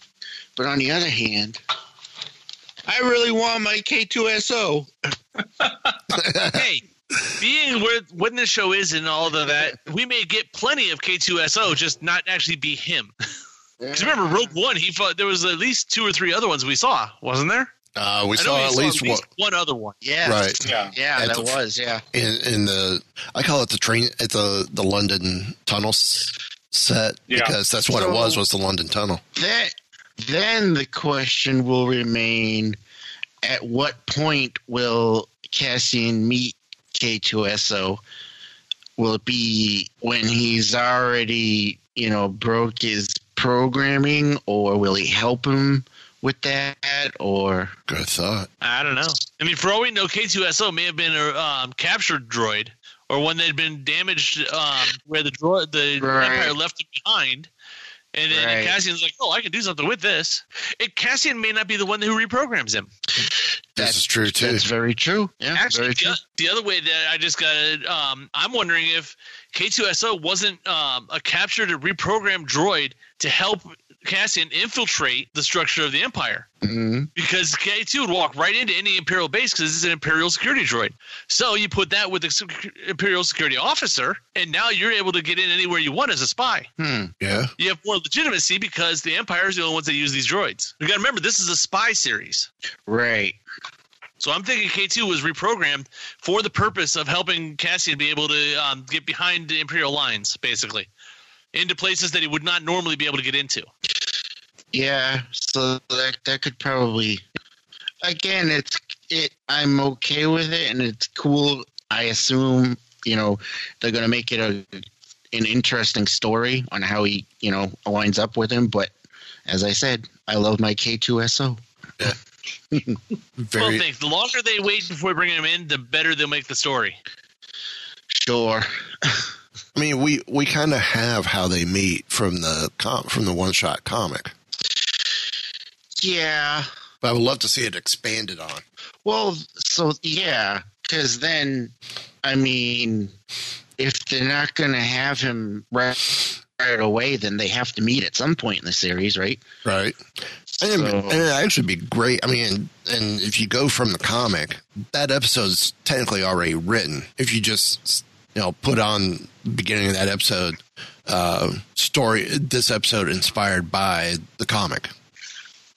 H: But on the other hand, I really want my K2SO.
G: hey, being where when this show is and all of that, we may get plenty of K2SO, just not actually be him. Because remember, Rogue One, he fought. There was at least two or three other ones we saw, wasn't there?
E: Uh, we
G: I know
E: saw
G: we
E: at least one.
G: one other one.
H: Yeah.
E: Right.
F: Yeah.
H: Yeah, that
E: the-
H: was, yeah.
E: in, in the I call it the train at the the London tunnel set
F: Yeah.
E: because that's what it was was the London tunnel.
H: That then the question will remain at what point will Cassian meet K2SO? Will it be when he's already, you know, broke his programming or will he help him with that or
E: Good thought.
G: I don't know. I mean, for all we know, K2SO may have been a um, captured droid or one that had been damaged um, where the droid, the
H: Right.
G: Empire left it behind. And then
H: Right.
G: Cassian's like, "Oh, I can do something with this." It, Cassian may not be the one who reprograms him.
E: This is true too.
H: That's very true. Yeah,
G: Actually,
H: very
G: the,
H: true.
G: the other way that I just got it, um, I'm wondering if K2SO wasn't um, a captured or reprogrammed droid to help Cassian infiltrate the structure of the Empire.
H: Mhm.
G: Because K2 would walk right into any Imperial base because this is an Imperial security droid. So you put that with the Imperial security officer, and now you're able to get in anywhere you want as a spy.
H: Hmm.
E: Yeah.
G: You have more legitimacy because the Empire is the only ones that use these droids. You got to remember, this is a spy series.
H: Right.
G: So I'm thinking K2 was reprogrammed for the purpose of helping Cassian be able to um, get behind the Imperial lines, basically, into places that he would not normally be able to get into.
H: Yeah, so that that could probably again it's it I'm okay with it and it's cool. I assume, you know, they're gonna make it a an interesting story on how he, you know, aligns up with him, but as I said, I love my K two SO.
G: Well,
E: Very
G: think the longer they wait before bringing him in, the better they'll make the story.
H: Sure.
E: I mean we we kind of have how they meet from the com- from the one shot comic.
H: Yeah.
E: But I would love to see it expanded on.
H: Well, so yeah, because then, I mean, if they're not going to have him right, right away, then they have to meet at some point in the series, right?
E: Right. And, it-
H: So-
E: and it actually be great. I mean, and if you go from the comic, that episode's technically already written. If you just, you know, put on the beginning of that episode, uh, story, this episode inspired by the comic.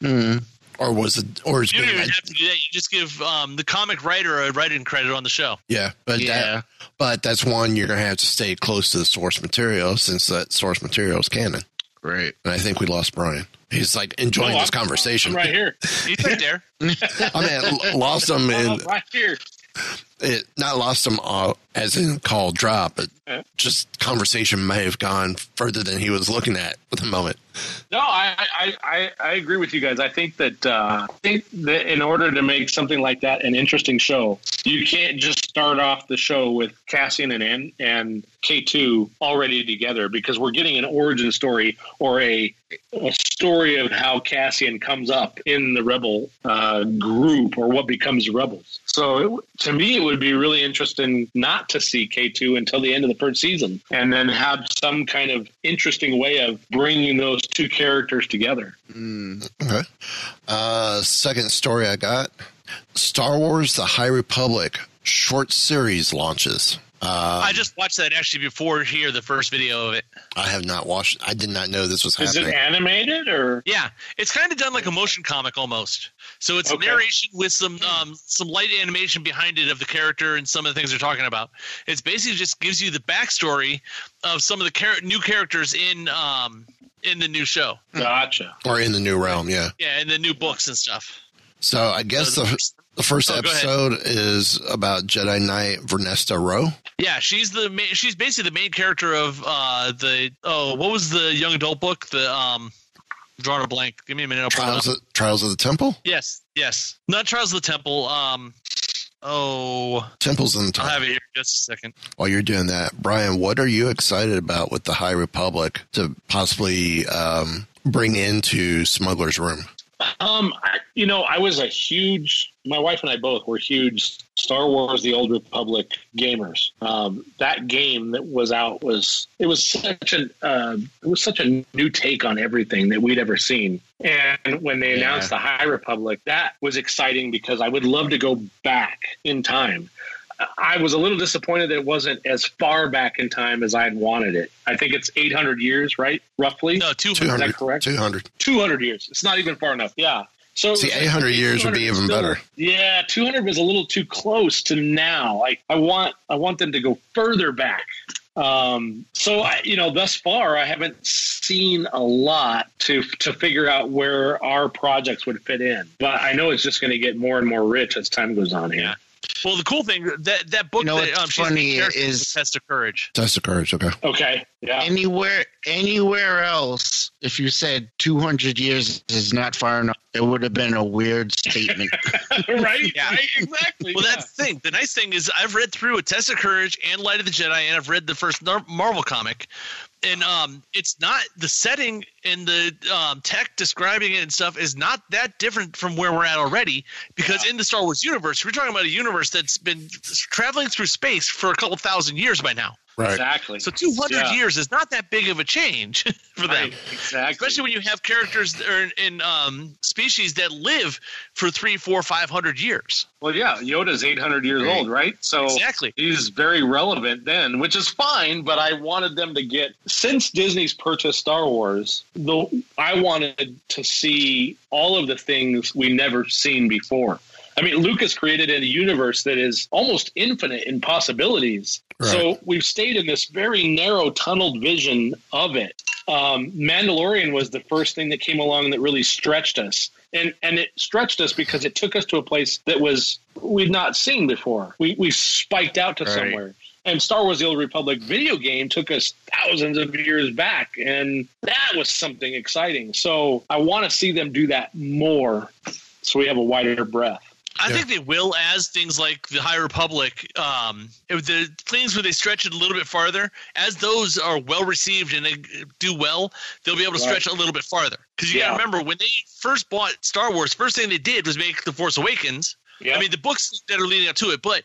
H: Mm.
E: Or was it, or is
G: You don't
E: being,
G: even have to do that. You just give um, the comic writer a writing credit on the show.
E: yeah, but
H: Yeah.
E: that, but that's one you're going to have to stay close to the source material since that source material is canon.
H: Right.
E: And I think we lost Brian. He's like enjoying
F: Oh,
E: this
F: I'm-
E: conversation.
F: I'm right here.
G: He's right there.
E: I mean, lost him in
F: I'm right here.
E: It not lost him uh, as in call drop, but
F: Yeah.
E: just conversation may have gone further than he was looking at at the moment.
F: No, I, I, I, I agree with you guys. I think that uh, I think that in order to make something like that an interesting show, you can't just start off the show with Cassian and N and K two already together because we're getting an origin story or a, a story of how Cassian comes up in the rebel uh, group or what becomes rebels. So it, to me, it would be really interesting not to see K two until the end of the first season, and then have some kind of interesting way of bringing those two characters together.
H: Mm.
E: Okay. Uh, second story I got Star Wars The High Republic short series launches. Uh,
G: I just watched that actually before here, the first video of it.
E: I have not watched, I did not know this was
F: Is it animated or?
G: Yeah, it's kind of done like a motion comic almost. So it's
F: Okay.
G: narration with some um, some light animation behind it of the character and some of the things they're talking about. It's basically just gives you the backstory of some of the char- new characters in um, in the new show.
F: Gotcha.
E: or in the new realm, yeah.
G: Yeah, in the new books and stuff.
E: So I guess
G: So the
E: the,
G: first-
E: the first
G: Oh,
E: episode is about Jedi Knight Vernestra Rwoh.
G: Yeah, she's the ma- she's basically the main character of uh, the oh what was the young adult book the um drawing a blank. Give me a minute. I'll pull
E: Trials of, Trials of the Temple?
G: Yes, yes, not Trials of the Temple. Um, oh,
E: Temples in the
G: I'll have it here. Just a second.
E: While you're doing that, Brian, what are you excited about with the High Republic to possibly um, bring into Smuggler's Room?
F: Um, I, You know, I was a huge. My wife and I both were huge Star Wars: The Old Republic gamers. Um, that game that was out was it was such an uh, it was such a new take on everything that we'd ever seen. And when they announced the High Republic, that was exciting because I would love to go back in time. I was a little disappointed that it wasn't as far back in time as I'd wanted it. I think it's 800 years, right? Roughly.
G: No, 200.
E: 200.
F: Is that correct?
E: 200.
F: 200 years. It's not even far enough. Yeah. So
E: See, 800 years would be even
F: still-
E: better.
F: Yeah, 200 was a little too close to now. Like I want, I want them to go further back. Um, so I, you know, thus far, I haven't seen a lot to to figure out where our projects would fit in. But I know it's just going to get more and more rich as time goes on here.
G: Well, the cool thing that that book
H: You know
G: that
H: what's
G: um, she's
H: funny
G: the character
H: is-
G: is Test of Courage.
E: Test of courage. Okay.
F: Okay. Yeah.
H: Anywhere, anywhere else, if you said 200 years is not far enough, it would have been a weird statement.
F: right.
G: Yeah.
F: Right. Exactly.
G: Well,
F: yeah.
G: that's the thing. The nice thing is I've read through a Test of Courage and Light of the Jedi, and I've read the first Marvel comic, and um, it's not the setting and the um, tech describing it and stuff is not that different from where we're at already. Because in the Star Wars universe, we're talking about a universe that's been traveling through space for a couple thousand years by now.
E: Right.
F: exactly.
G: So 200
F: Yeah.
G: years is not that big of a change for them.
F: Right, exactly.
G: Especially when you have characters that are in, in um, species that live for three, four, five hundred years.
F: Well, yeah, Yoda's 800 years
H: Right.
F: old, right? So
G: Exactly.
F: he's very relevant then, which is fine. But I wanted them to get since Disney's purchased Star Wars, the I wanted to see all of the things we never seen before. I mean, Lucas created a universe that is almost infinite in possibilities. So we've stayed in this very narrow, tunneled vision of it. Um, Mandalorian was the first thing that came along that really stretched us, and and it stretched us because it took us to a place that was we'd not seen before. We we spiked out to
H: Right.
F: somewhere. And Star Wars: The Old Republic video game took us thousands of years back, and that was something exciting. So I want to see them do that more, so we have a wider breadth.
G: I
E: Yeah.
G: think they will as things like the High Republic, um, the things where they stretch it a little bit farther, as those are well received and they do well, they'll be able to
F: Right.
G: stretch it a little bit farther. Because you got to remember when they first bought Star Wars, first thing they did was make The Force Awakens.
F: Yeah.
G: I mean, the books that are leading up to it, but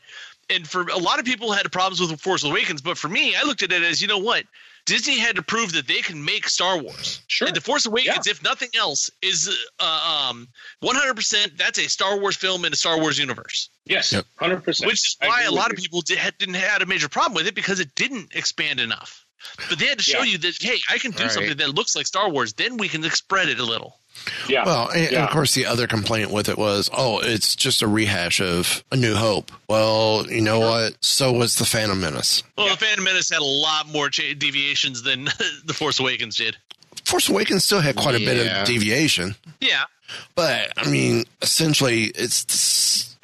G: and for a lot of people had problems with The Force Awakens, but for me, I looked at it as you know what. Disney had to prove that they can make Star Wars.
F: Sure.
G: And The Force Awakens, if nothing else, is uh, um, 100% that's a Star Wars film in a Star Wars universe.
F: Yes,
E: Yep.
F: hundred percent.
G: Which is why a lot of people did, had- didn't had a major problem with it because it didn't expand enough. But they had to show
F: Yeah.
G: you that hey, I can do
H: Right.
G: something that looks like Star Wars. Then we can spread it a little.
F: Yeah.
E: Well, and, and
F: Yeah.
E: of course, the other complaint with it was, oh, it's just a rehash of A New Hope. Well, you know what? So was The Phantom Menace.
G: Well, the Phantom Menace had a lot more cha- deviations than the Force Awakens did.
E: Force Awakens still had quite a bit of deviation,
G: Yeah,
E: but I mean, essentially, it's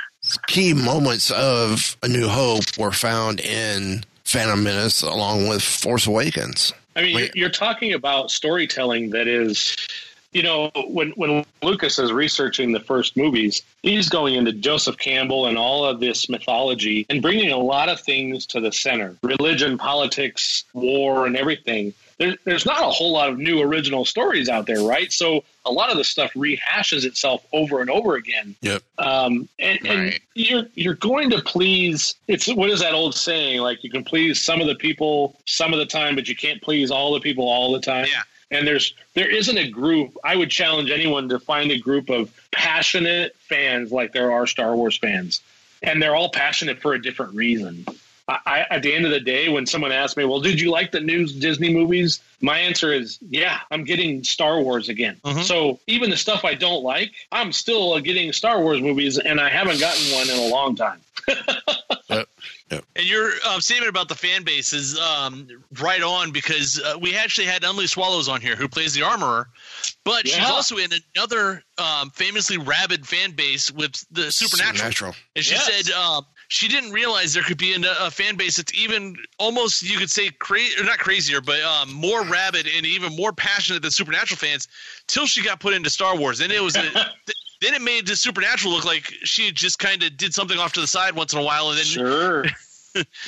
E: key moments of A New Hope were found in Phantom Menace along with Force Awakens.
F: I mean,
E: Wait.
F: you're, you're talking about storytelling that is, you know, when when Lucas is researching the first movies, he's going into Joseph Campbell and all of this mythology and bringing a lot of things to the center: religion, politics, war, and everything. There, there's not a whole lot of new original stories out there, right? So a lot of the stuff rehashes itself over and over again.
E: Yep.
F: Um, and, and you're you're going to please. It's what is that old saying? Like you can please some of the people some of the time, but you can't please all the people all the time.
G: Yeah.
F: And there's there isn't a group. I would challenge anyone to find a group of passionate fans like there are Star Wars fans, and they're all passionate for a different reason. I, at the end of the day, when someone asks me, "Well, did you like the new Disney movies?" My answer is, "Yeah, I'm getting Star Wars again."
G: Mhm.
F: So even the stuff I don't like, I'm still getting Star Wars movies, and I haven't gotten one in a long time.
G: And your um, statement about the fan base is um, right on because uh, we actually had Emily Swallows on here who plays the armorer, but she's also in another um, famously rabid fan base with the Supernatural.
E: Supernatural.
G: And she
F: Yes.
G: said um, she didn't realize there could be an, a fan base that's even almost you could say crazy or not crazier, but um, more rabid and even more passionate than Supernatural fans till she got put into Star Wars. And it was a, th- then it made the Supernatural look like she just kind of did something off to the side once in a while, and then
F: Sure.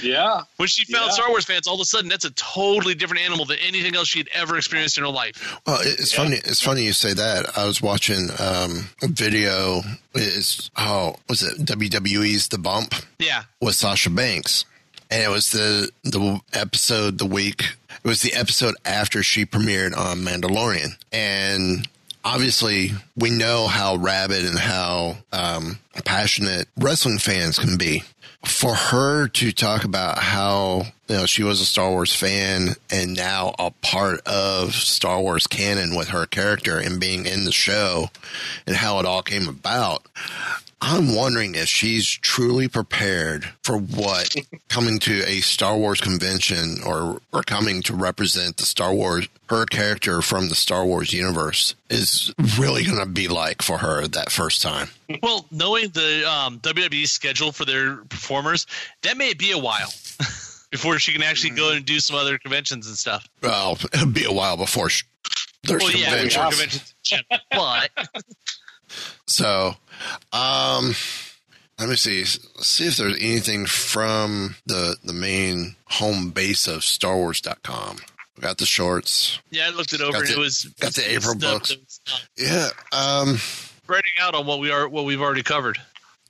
F: Yeah.
G: When she found
F: Yeah.
G: Star Wars fans, all of a sudden that's a totally different animal than anything else she had ever experienced in her life.
E: Well, it- it's funny. It's funny you say that. I was watching um, a video. Is oh, was it WWE's The Bump
G: Yeah.
E: with Sasha Banks, and it was the the episode the week. It was the episode after she premiered on Mandalorian, and obviously we know how rabid and how um, passionate wrestling fans can be. For her to talk about how you know she was a Star Wars fan and now a part of Star Wars canon with her character and being in the show and how it all came about, I'm wondering if she's truly prepared for what coming to a Star Wars convention or or coming to represent the Star Wars her character from the Star Wars universe is really going to be like for her that first time.
G: Well, knowing the um, WWE schedule for their performers, that may be a while before she can actually go and do some other conventions and stuff.
E: Well, it'll be a while before sh- there's
G: well, yeah,
E: conventions,
G: but
E: So, um, let me see. See if there's anything from the the main home base of StarWars.com. We got the shorts.
G: yeah, I looked it over
E: the-
G: it was
E: got the April books.
G: uh,
E: Yeah. Um.
G: Writing out on what we are, what we've already covered.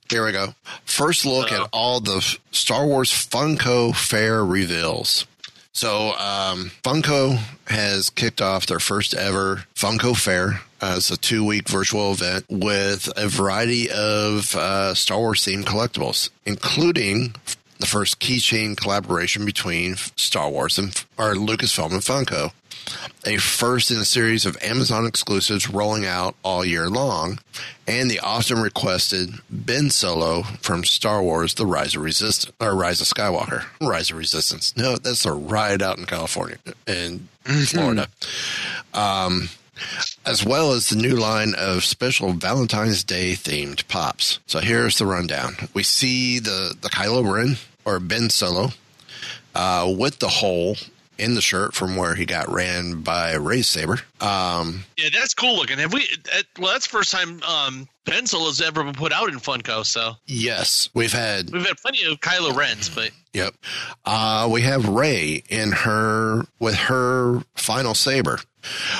E: Here we go. First look at all the Star Wars Funko Fair reveals. So, um, Funko has kicked off their first ever Funko Fair. Uh, it's a two week virtual event with a variety of uh, Star Wars themed collectibles, including the first keychain collaboration between Star Wars and or Lucasfilm and Funko a first in a series of Amazon exclusives rolling out all year long, and the often requested Ben Solo from Star Wars: The Rise of Resistance or Rise of Skywalker. Rise of Resistance. No, that's a ride out in California and Florida. Um, as well as the new line of special Valentine's Day themed pops. So here's the rundown. We see the the Kylo Ren or Ben Solo uh, with the hole in the shirt from where he got ran by Rey Saber. Um,
G: Yeah, that's cool looking. Have we? That, well, that's the first time um, Pencil has ever been put out in Funko. So
E: yes, we've had
G: we've had plenty of Kylo Rens, but
E: Yep. Uh, we have Rey in her with her final saber.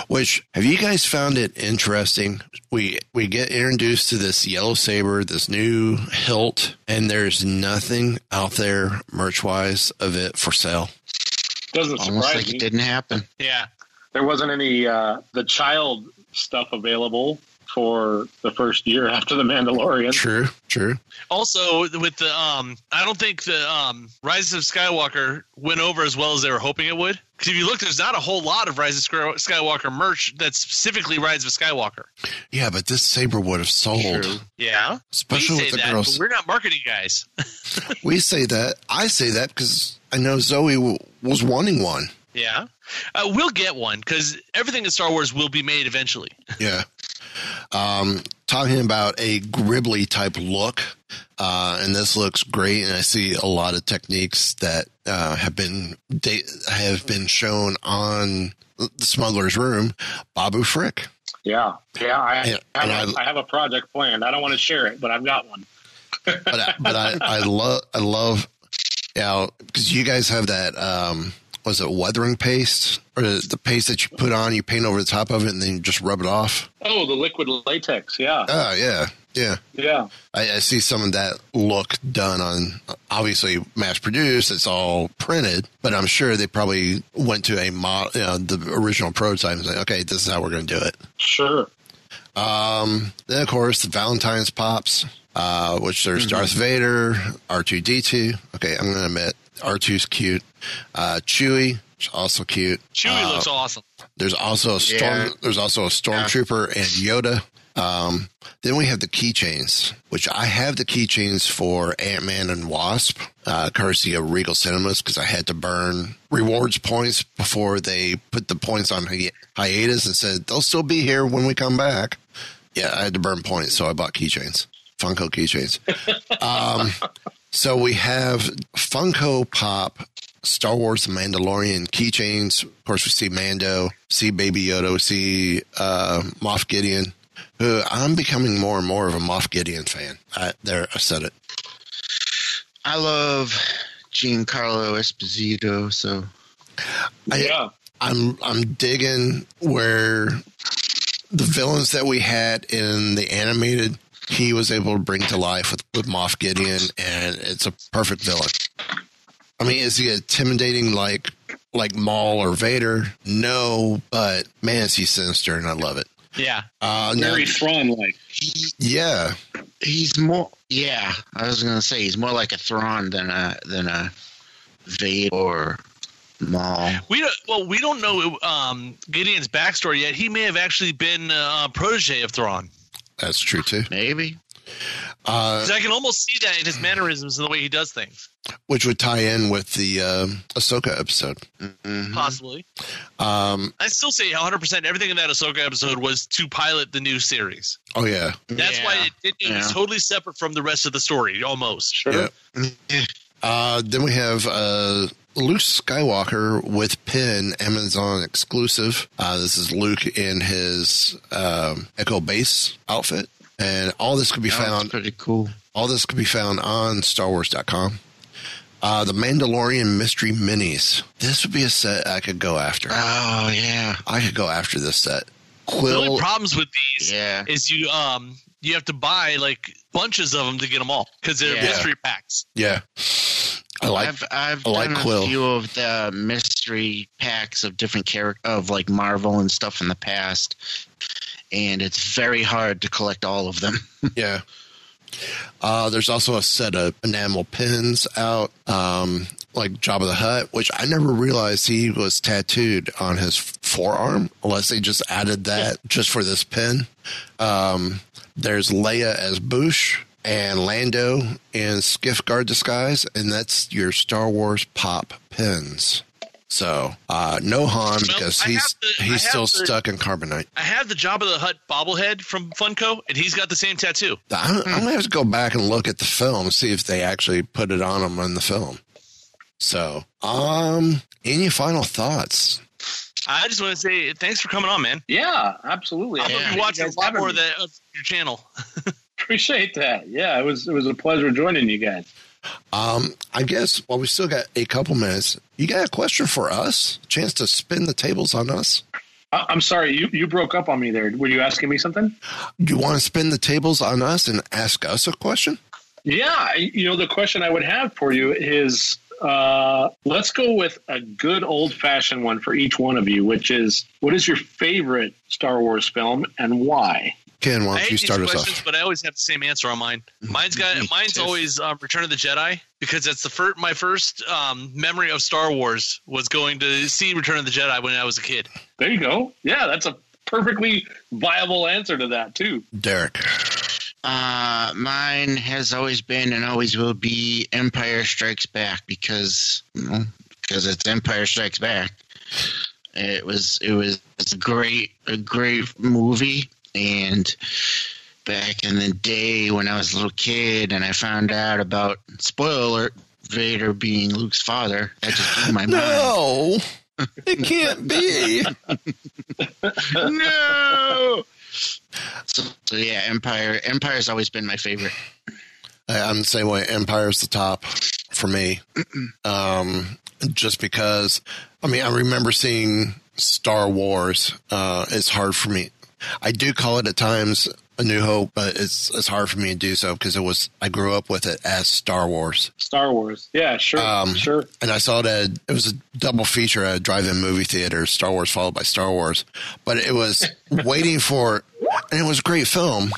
E: Which have you guys found it interesting? We we get introduced to this yellow saber, this new hilt, and there's nothing out there merch wise of it for sale.
F: Doesn't
H: Almost
F: surprise
H: like
F: me.
H: it didn't happen.
G: yeah,
F: There wasn't any uh, the child stuff available for the first year after the Mandalorian.
E: True, true.
G: Also, with the um, I don't think the um, Rise of Skywalker went over as well as they were hoping it would. Because if you look, there's not a whole lot of Rise of Skywalker merch that's specifically Rise of Skywalker.
E: Yeah, but this saber would have sold.
H: True.
G: Yeah,
E: Especially
G: we
E: with
G: say
E: the
G: that,
E: girls.
G: but we're not marketing guys.
E: We say that. I say that because I know Zoe w- was wanting one.
G: yeah, uh, we'll get one because everything in Star Wars will be made eventually.
E: Yeah. Um, talking about a Greebly type look, uh, and this looks great. And I see a lot of techniques that uh, have been have been shown on the Smuggler's Room. Babu Frick.
F: Yeah, yeah. I,
E: Yeah,
F: I,
E: and
F: have,
E: I-
F: I have a project planned. I don't want to share it, but I've got one.
E: but I, but I, I love I love you know because you guys have that um was it weathering paste or the paste that you put on you paint over the top of it and then you just rub it off
F: Oh, the liquid latex. Yeah,
E: oh yeah yeah
F: yeah.
E: I, I see some of that look done on obviously mass produced it's all printed but I'm sure they probably went to a mod you know, the original prototype and say okay this is how we're going to do it
F: Sure.
E: Um, then of course the Valentine's pops, uh, which there's Darth Vader, R2D2. Okay, I'm gonna admit R2's cute. Uh, Chewie, is also cute.
G: Chewie
E: Uh,
G: looks awesome.
E: There's also a storm.
H: Yeah.
E: There's also a stormtrooper and Yoda. Um, then we have the keychains, which I have the keychains for Ant Man and Wasp, uh, courtesy of Regal Cinemas, because I had to burn rewards points before they put the points on hi- hiatus and said they'll still be here when we come back. Yeah, I had to burn points, so I bought keychains, Funko keychains. um, so we have Funko Pop Star Wars The Mandalorian keychains. Of course, we see Mando, see Baby Yoda, we see uh, Moff Gideon. Who I'm becoming more and more of a Moff Gideon fan. I, there, I said it.
H: I love Giancarlo Esposito. So
E: I,
F: Yeah.
E: I'm I'm digging where the villains that we had in the animated he was able to bring to life with, with Moff Gideon, and it's a perfect villain. I mean, is he intimidating like like Maul or Vader? No, but man, is he sinister, and I love it.
G: Yeah.
E: Uh,
F: Very Thrawn like.
E: yeah,
H: he's more. Yeah, I was gonna say he's more like a Thrawn than a than a Vader or Maul.
G: We don't, well, we don't know um, Gideon's backstory yet. He may have actually been uh, a protege of Thrawn.
E: that's true too.
H: Maybe.
E: Uh,
G: 'Cause I can almost see that in his mannerisms and the way he does things.
E: which would tie in with the um, Ahsoka episode.
H: Mhm.
G: Possibly.
E: Um,
G: I still say 100% everything in that Ahsoka episode was to pilot the new series.
E: oh yeah,
G: That's
H: Yeah.
G: why it, it, it was
H: Yeah.
G: totally separate from the rest of the story, almost.
F: Sure.
E: Yeah. Uh, then we have uh, Luke Skywalker with Pin, Amazon exclusive. Uh, this is Luke in his um, Echo Base outfit, and all this could be
H: That
E: found.
H: pretty cool.
E: All this could be found on StarWars.com. Uh, the Mandalorian Mystery Minis. This would be a set I could go after.
H: Oh yeah,
E: I could go after this set. Quill.
G: The only problems with these
H: yeah.
G: is you um you have to buy like bunches of them to get them all because they're
H: Yeah.
G: mystery packs.
E: Yeah, I like.
H: I've I've
E: I like
H: done
E: Quill.
H: a few of the mystery packs of different character of like Marvel and stuff in the past, and it's very hard to collect all of them.
E: Yeah. Uh, there's also a set of enamel pins out, um, like Jabba the Hutt, which I never realized he was tattooed on his forearm, unless they just added that just for this pin. Um, there's Leia as Boushh and Lando in Skiff Guard disguise, and that's your Star Wars pop pins. So uh, no Han because he's
G: the-
E: he's still
G: the-
E: stuck in carbonite.
G: I have the Jabba the Hutt bobblehead from Funko, and he's got the same tattoo.
E: I'm, I'm gonna have to go back and look at the film, see if they actually put it on him in the film. So, um, any final thoughts?
G: I just want to say thanks for coming on, man.
F: Yeah, absolutely.
G: I'm
F: Yeah.
G: gonna be watching a lot more of
F: me.
G: that of your channel.
F: Appreciate that. Yeah, it was it was a pleasure joining you guys.
E: Um, I guess while we still got a couple minutes, you got a question for us? Chance to spin the tables on us?
F: I, I'm sorry, you you broke up on me there. Were you asking me something?
E: Do you want to spin the tables on us and ask us a question?
F: Yeah, you know the question I would have for you is uh, let's go with a good old fashioned one for each one of you, which is what is your favorite Star Wars film and why?
E: Ken, why
G: I
E: don't
G: hate
E: you
G: these
E: start us
G: questions,
E: off?
G: but I always have the same answer on mine. Mine's got mine's always um, Return of the Jedi because that's the first my first um, memory of Star Wars was going to see Return of the Jedi when I was a kid.
F: There you go. Yeah, that's a perfectly viable answer to that too.
E: Derek.
H: Uh, mine has always been and always will be Empire Strikes Back because you know, because it's Empire Strikes Back. It was it was a great a great movie and back in the day when I was a little kid and I found out about spoiler alert Vader being Luke's father, that just blew my mind.
E: No, it can't be.
H: no. So, so yeah, Empire Empire's always been my favorite.
E: I- I'm the same way. Empire's the top for me. Um, just because, I mean, I remember seeing Star Wars. Uh, it's hard for me. I do call it at times A New Hope, but it's it's hard for me to do so because it was I grew up with it as Star Wars,
F: Star Wars. Yeah, sure,
E: Um,
F: sure.
E: and I saw it at it was a double feature at a drive-in movie theater, Star Wars followed by Star Wars. But it was waiting for, and it was a great film.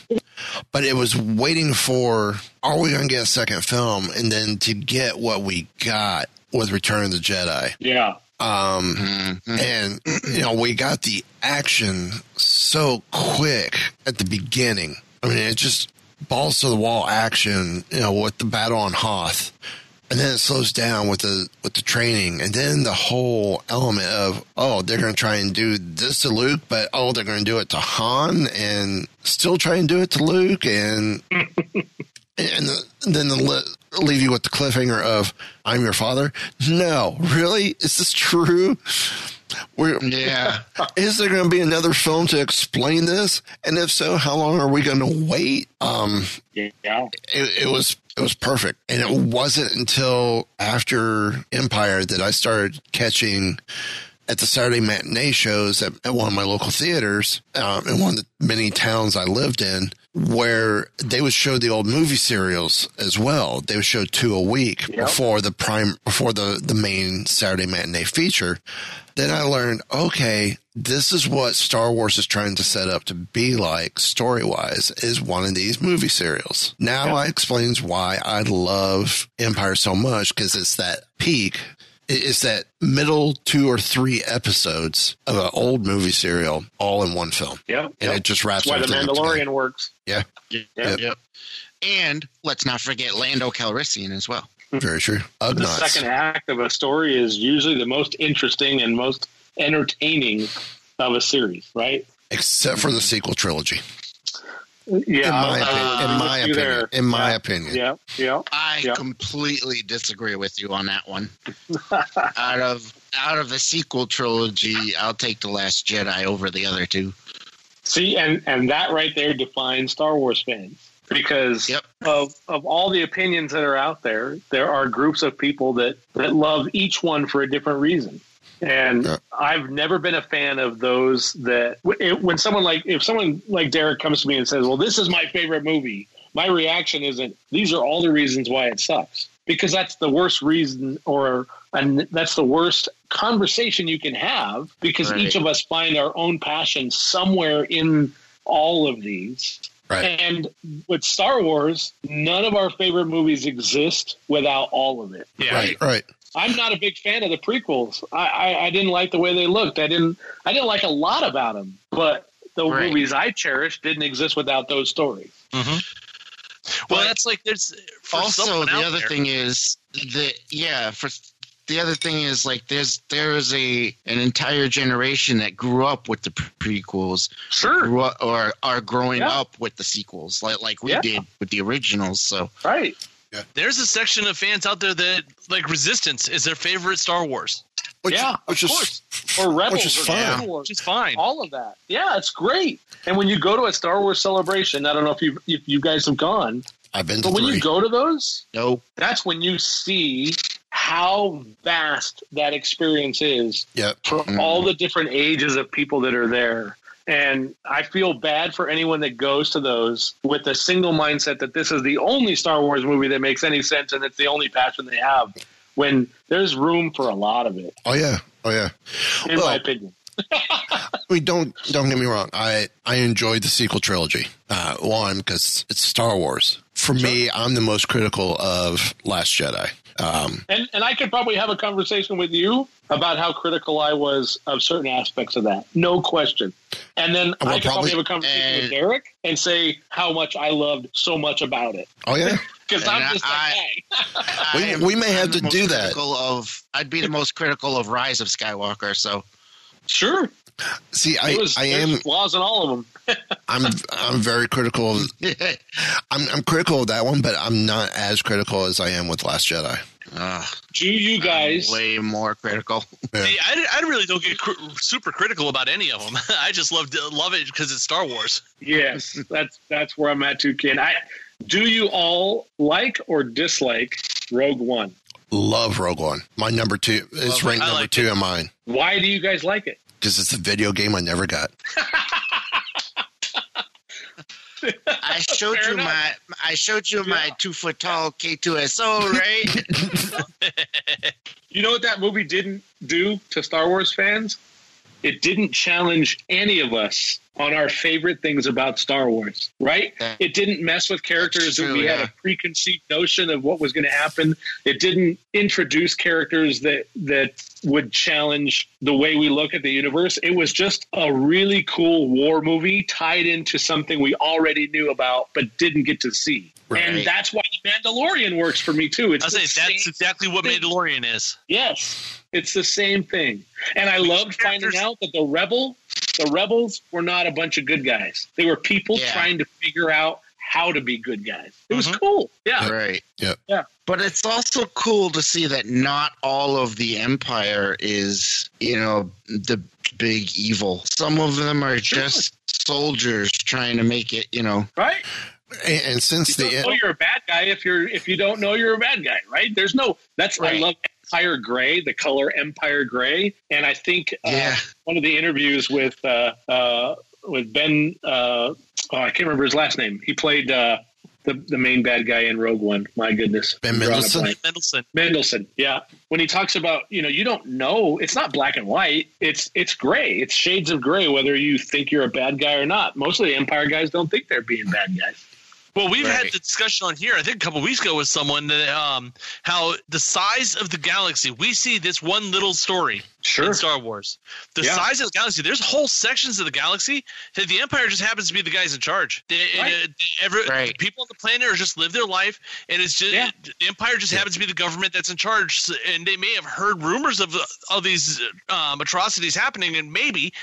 E: But it was waiting for, are we going to get a second film? And then to get what we got with Return of the Jedi.
F: Yeah,
E: Um,
H: Mhm.
E: and you know, we got the action so quick at the beginning. I mean, it just balls to the wall action, you know, with the battle on Hoth. And then it slows down with the with the training, and then the whole element of oh they're going to try and do this to Luke, but oh they're going to do it to Han, and still try and do it to Luke, and and the, then the, leave you with the cliffhanger of I'm your father. No, really, is this true? We're,
H: Yeah.
E: is there going to be another film to explain this? And if so, how long are we going to wait? Um,
F: yeah.
E: it, it was It was perfect. And it wasn't until after Empire that I started catching at the Saturday matinee shows at, at one of my local theaters um, in one of the many towns I lived in where they would show the old movie serials as well. They would show two a week before the prime, before the, the main Saturday matinee feature. Then I learned, okay, this is what Star Wars is trying to set up to be like story wise is one of these movie serials. Now I explains why I love Empire so much because it's that peak. It- It's that middle two or three episodes of an old movie serial all in one film.
F: Yeah,
E: And
F: yeah.
E: it just wraps
F: That's why the Mandalorian works.
E: Yeah.
H: Yep.
E: Yep.
H: yep. And let's not forget Lando Calrissian as well.
E: Very true.
F: The second act of a story is usually the most interesting and most entertaining of a series, right?
E: Except for the sequel trilogy.
F: Yeah,
E: in my,
F: I'll-
E: opinion,
F: I'll
E: in uh, my
F: agree with you
E: opinion.
F: there.
E: In my
F: Yeah.
E: opinion.
F: Yeah, yeah.
H: I
F: Yeah.
H: completely disagree with you on that one. out of out of the sequel trilogy, I'll take the Last Jedi over the other two.
F: See, and and that right there defines Star Wars fans because
H: Yep.
F: of of all the opinions that are out there, there are groups of people that that love each one for a different reason. And
E: Yeah.
F: I've never been a fan of those that it, when someone like if someone like Derek comes to me and says, "Well, this is my favorite movie," my reaction isn't, "These are all the reasons why it sucks," because that's the worst reason or and that's the worst conversation you can have because
H: Right.
F: each of us find our own passion somewhere in all of these.
E: Right.
F: And with Star Wars, none of our favorite movies exist without all of it.
G: Yeah.
E: Right, right.
F: I'm not a big fan of the prequels. I, I, I didn't like the way they looked. I didn't. I didn't like a lot about them. But the
H: Right.
F: movies I cherish didn't exist without those stories. Mm-hmm.
G: Well,
H: But
G: that's like there's
H: also, the other
G: there-
H: thing is that yeah, for the other thing is like there's there is a an entire generation that grew up with the prequels,
F: Sure.
H: grew up, or are growing
F: Yeah.
H: up with the sequels, like like we
F: Yeah.
H: did with the originals. So
F: Right.
G: There's a section of fans out there that like Resistance is their favorite Star Wars,
E: Which,
F: yeah.
E: which
F: of
E: is
F: course. Or Rebels.
E: is
F: or
E: fine.
F: Clone Wars.
G: which is fine.
F: all of that. Yeah, it's great. And when you go to a Star Wars celebration, I don't know if you if you guys have gone,
E: I've been to
F: but when
E: three.
F: you go to those,
H: no,
F: that's when you see how vast that experience is
E: yep.
F: for mm. all the different ages of people that are there. And I feel bad for anyone that goes to those with a single mindset that this is the only Star Wars movie that makes any sense and it's the only passion they have. When there's room for a lot of it,
E: Oh yeah. Oh yeah.
F: in
E: Well,
F: my opinion.
E: I mean, don't don't get me wrong. I I enjoyed the sequel trilogy. Uh, one because it's Star Wars. For me, I'm the most critical of Last Jedi. Um,
F: And and I could probably have a conversation with you about how critical I was of certain aspects of that. No question. And then
E: Well,
F: I could
E: probably-
F: probably, have a conversation with
H: and-
F: Derek and say how much I loved so much about it.
E: oh yeah.
F: Because I'm just that
H: I-
F: guy.
E: We-
H: am-
E: we may have
H: I'm
E: to do that.
H: Of I'd be the most critical of Rise of Skywalker. So
F: Sure.
E: See, I
F: was,
E: I am
F: flaws in all of them.
E: I'm I'm very critical. Of, I'm I'm critical of that one, but I'm not as critical as I am with Last Jedi.
H: Ugh,
F: Do you guys
H: way more critical.
E: Yeah.
G: See, I, I really don't get cr- super critical about any of them. I just love love it because it's Star Wars.
F: Yes, that's that's where I'm at too, Ken. I do you all like or dislike Rogue One?
E: Love Rogue One. My number two. It's
H: Love it.
E: ranked number
G: like
E: two in mine
F: Why do you guys like it?
E: because it's a video game I never got.
H: I showed
F: Fair
H: you
F: enough.
H: my I showed you my two foot tall K2SO, right?
F: You know what that movie didn't do to Star Wars fans? It didn't challenge any of us on our favorite things about Star Wars, right?
H: Yeah.
F: It didn't mess with characters
H: That's
F: that
H: true,
F: we had a preconceived notion of what was going to happen. It didn't introduce characters that that would challenge the way we look at the universe. It was just a really cool war movie tied into something we already knew about but didn't get to see.
H: Right.
F: And that's why The Mandalorian works for me too. It's
G: I say that's exactly what
F: thing.
G: Mandalorian is.
F: Yes, it's the same thing. And I loved finding out that the rebel, the rebels were not a bunch of good guys. They were people
H: Yeah.
F: trying to figure out how to be good guys. It was
G: Mhm.
F: cool. Yeah.
H: right.
E: Yep.
F: Yeah.
H: But it's also cool to see that not all of the Empire is, you know, the big evil. Some of them are
F: Sure.
H: just soldiers trying to make it, you know.
F: Right?
E: And, and since
F: you
E: the
F: don't know you're a bad guy if you're if you don't know you're a bad guy, right? There's no that's I
H: Right.
F: love Empire Gray, the color Empire Gray, and I think uh,
H: Yeah.
F: one of the interviews with uh, uh, with Ben, uh, oh, I can't remember his last name. He played uh, the the main bad guy in Rogue One. My goodness,
E: Ben
F: I'm drawing a
E: Mendelsohn?
G: Mendelsohn.
F: Mendelsohn, yeah. When he talks about, you know, you don't know, it's not black and white. It's it's gray. It's shades of gray, whether you think you're a bad guy or not. Most of the Empire guys don't think they're being bad guys.
G: Well, we've had the discussion on here. I think a couple weeks ago with someone that um, how the size of the galaxy. We see this one little story
F: Sure.
G: in Star Wars. The
F: Yeah.
G: size of the galaxy. There's whole sections of the galaxy that the Empire just happens to be the guys in charge. They,
F: Right.
G: uh, every,
H: Right.
G: People on the planet are just live their life, and it's just
F: Yeah.
G: the Empire just happens to be the government that's in charge. And they may have heard rumors of of these um, atrocities happening, and maybe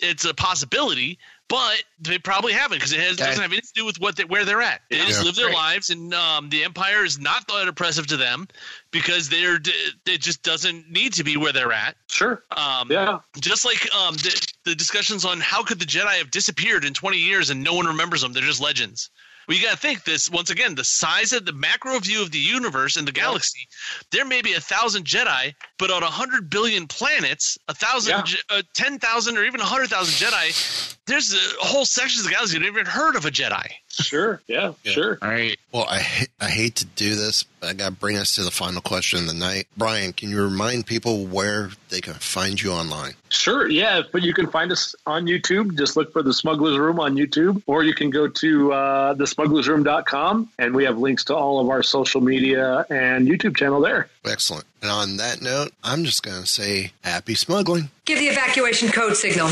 G: it's a possibility. But they probably haven't because it has,
H: That-
G: doesn't have anything to do with what they, where they're at. They just live their
F: Right.
G: lives, and um, the empire is not that oppressive to them because they're it just doesn't need to be where they're at.
F: Sure.
G: Um,
F: Yeah.
G: Just like um, the, the discussions on how could the Jedi have disappeared in 20 years and no one remembers them? They're just legends. Well, you got to think this once again. The size of the macro view of the universe and the galaxy. There may be a thousand Jedi, but on a hundred billion planets, a thousand,
F: Yeah.
G: Uh, ten thousand, or even a hundred thousand Jedi. There's a whole sections of the galaxy that never even heard of a Jedi.
F: Sure. Yeah. Sure.
H: All right.
E: well, I ha- I hate to do this, but I got to bring us to the final question of the night. Brian, can you remind people where they can find you online?
F: Sure. Yeah. But you can find us on YouTube. Just look for the Smuggler's Room on YouTube, or you can go to uh, thesmugglersroom.com, and we have links to all of our social media and YouTube channel there.
E: Excellent. And on that note, I'm just going to say happy smuggling.
J: Give the evacuation code signal.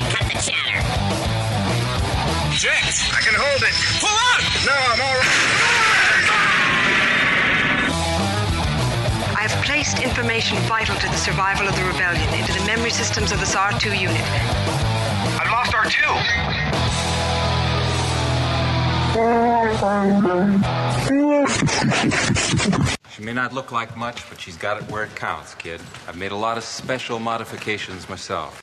A: All right, cut the chatter.
K: Jet, I can hold it. Pull out! No, I'm all right.
J: I have placed information vital to the survival of the rebellion into the memory systems of this R2 unit.
K: I've lost R2.
L: She may not look like much, but she's got it where it counts, kid. I've made a lot of special modifications myself.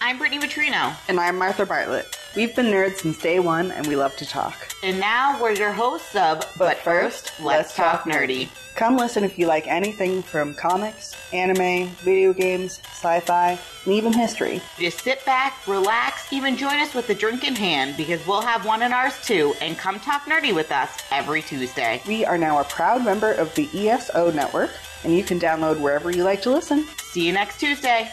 M: I'm Brittany Vitrino.
N: And I'm Martha Bartlett. We've been nerds since day one and we love to talk.
M: And now we're your hosts of But First, Let's Talk Nerdy.
N: Come listen if you like anything from comics, anime, video games, sci fi, and even history.
M: Just sit back, relax, even join us with a drink in hand because we'll have one in ours too, and come talk nerdy with us every Tuesday.
N: We are now a proud member of the ESO network, and you can download wherever you like to listen.
M: See you next Tuesday.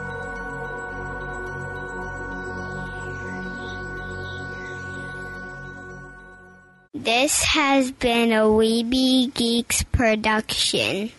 O: This has been a Weeby Geeks production.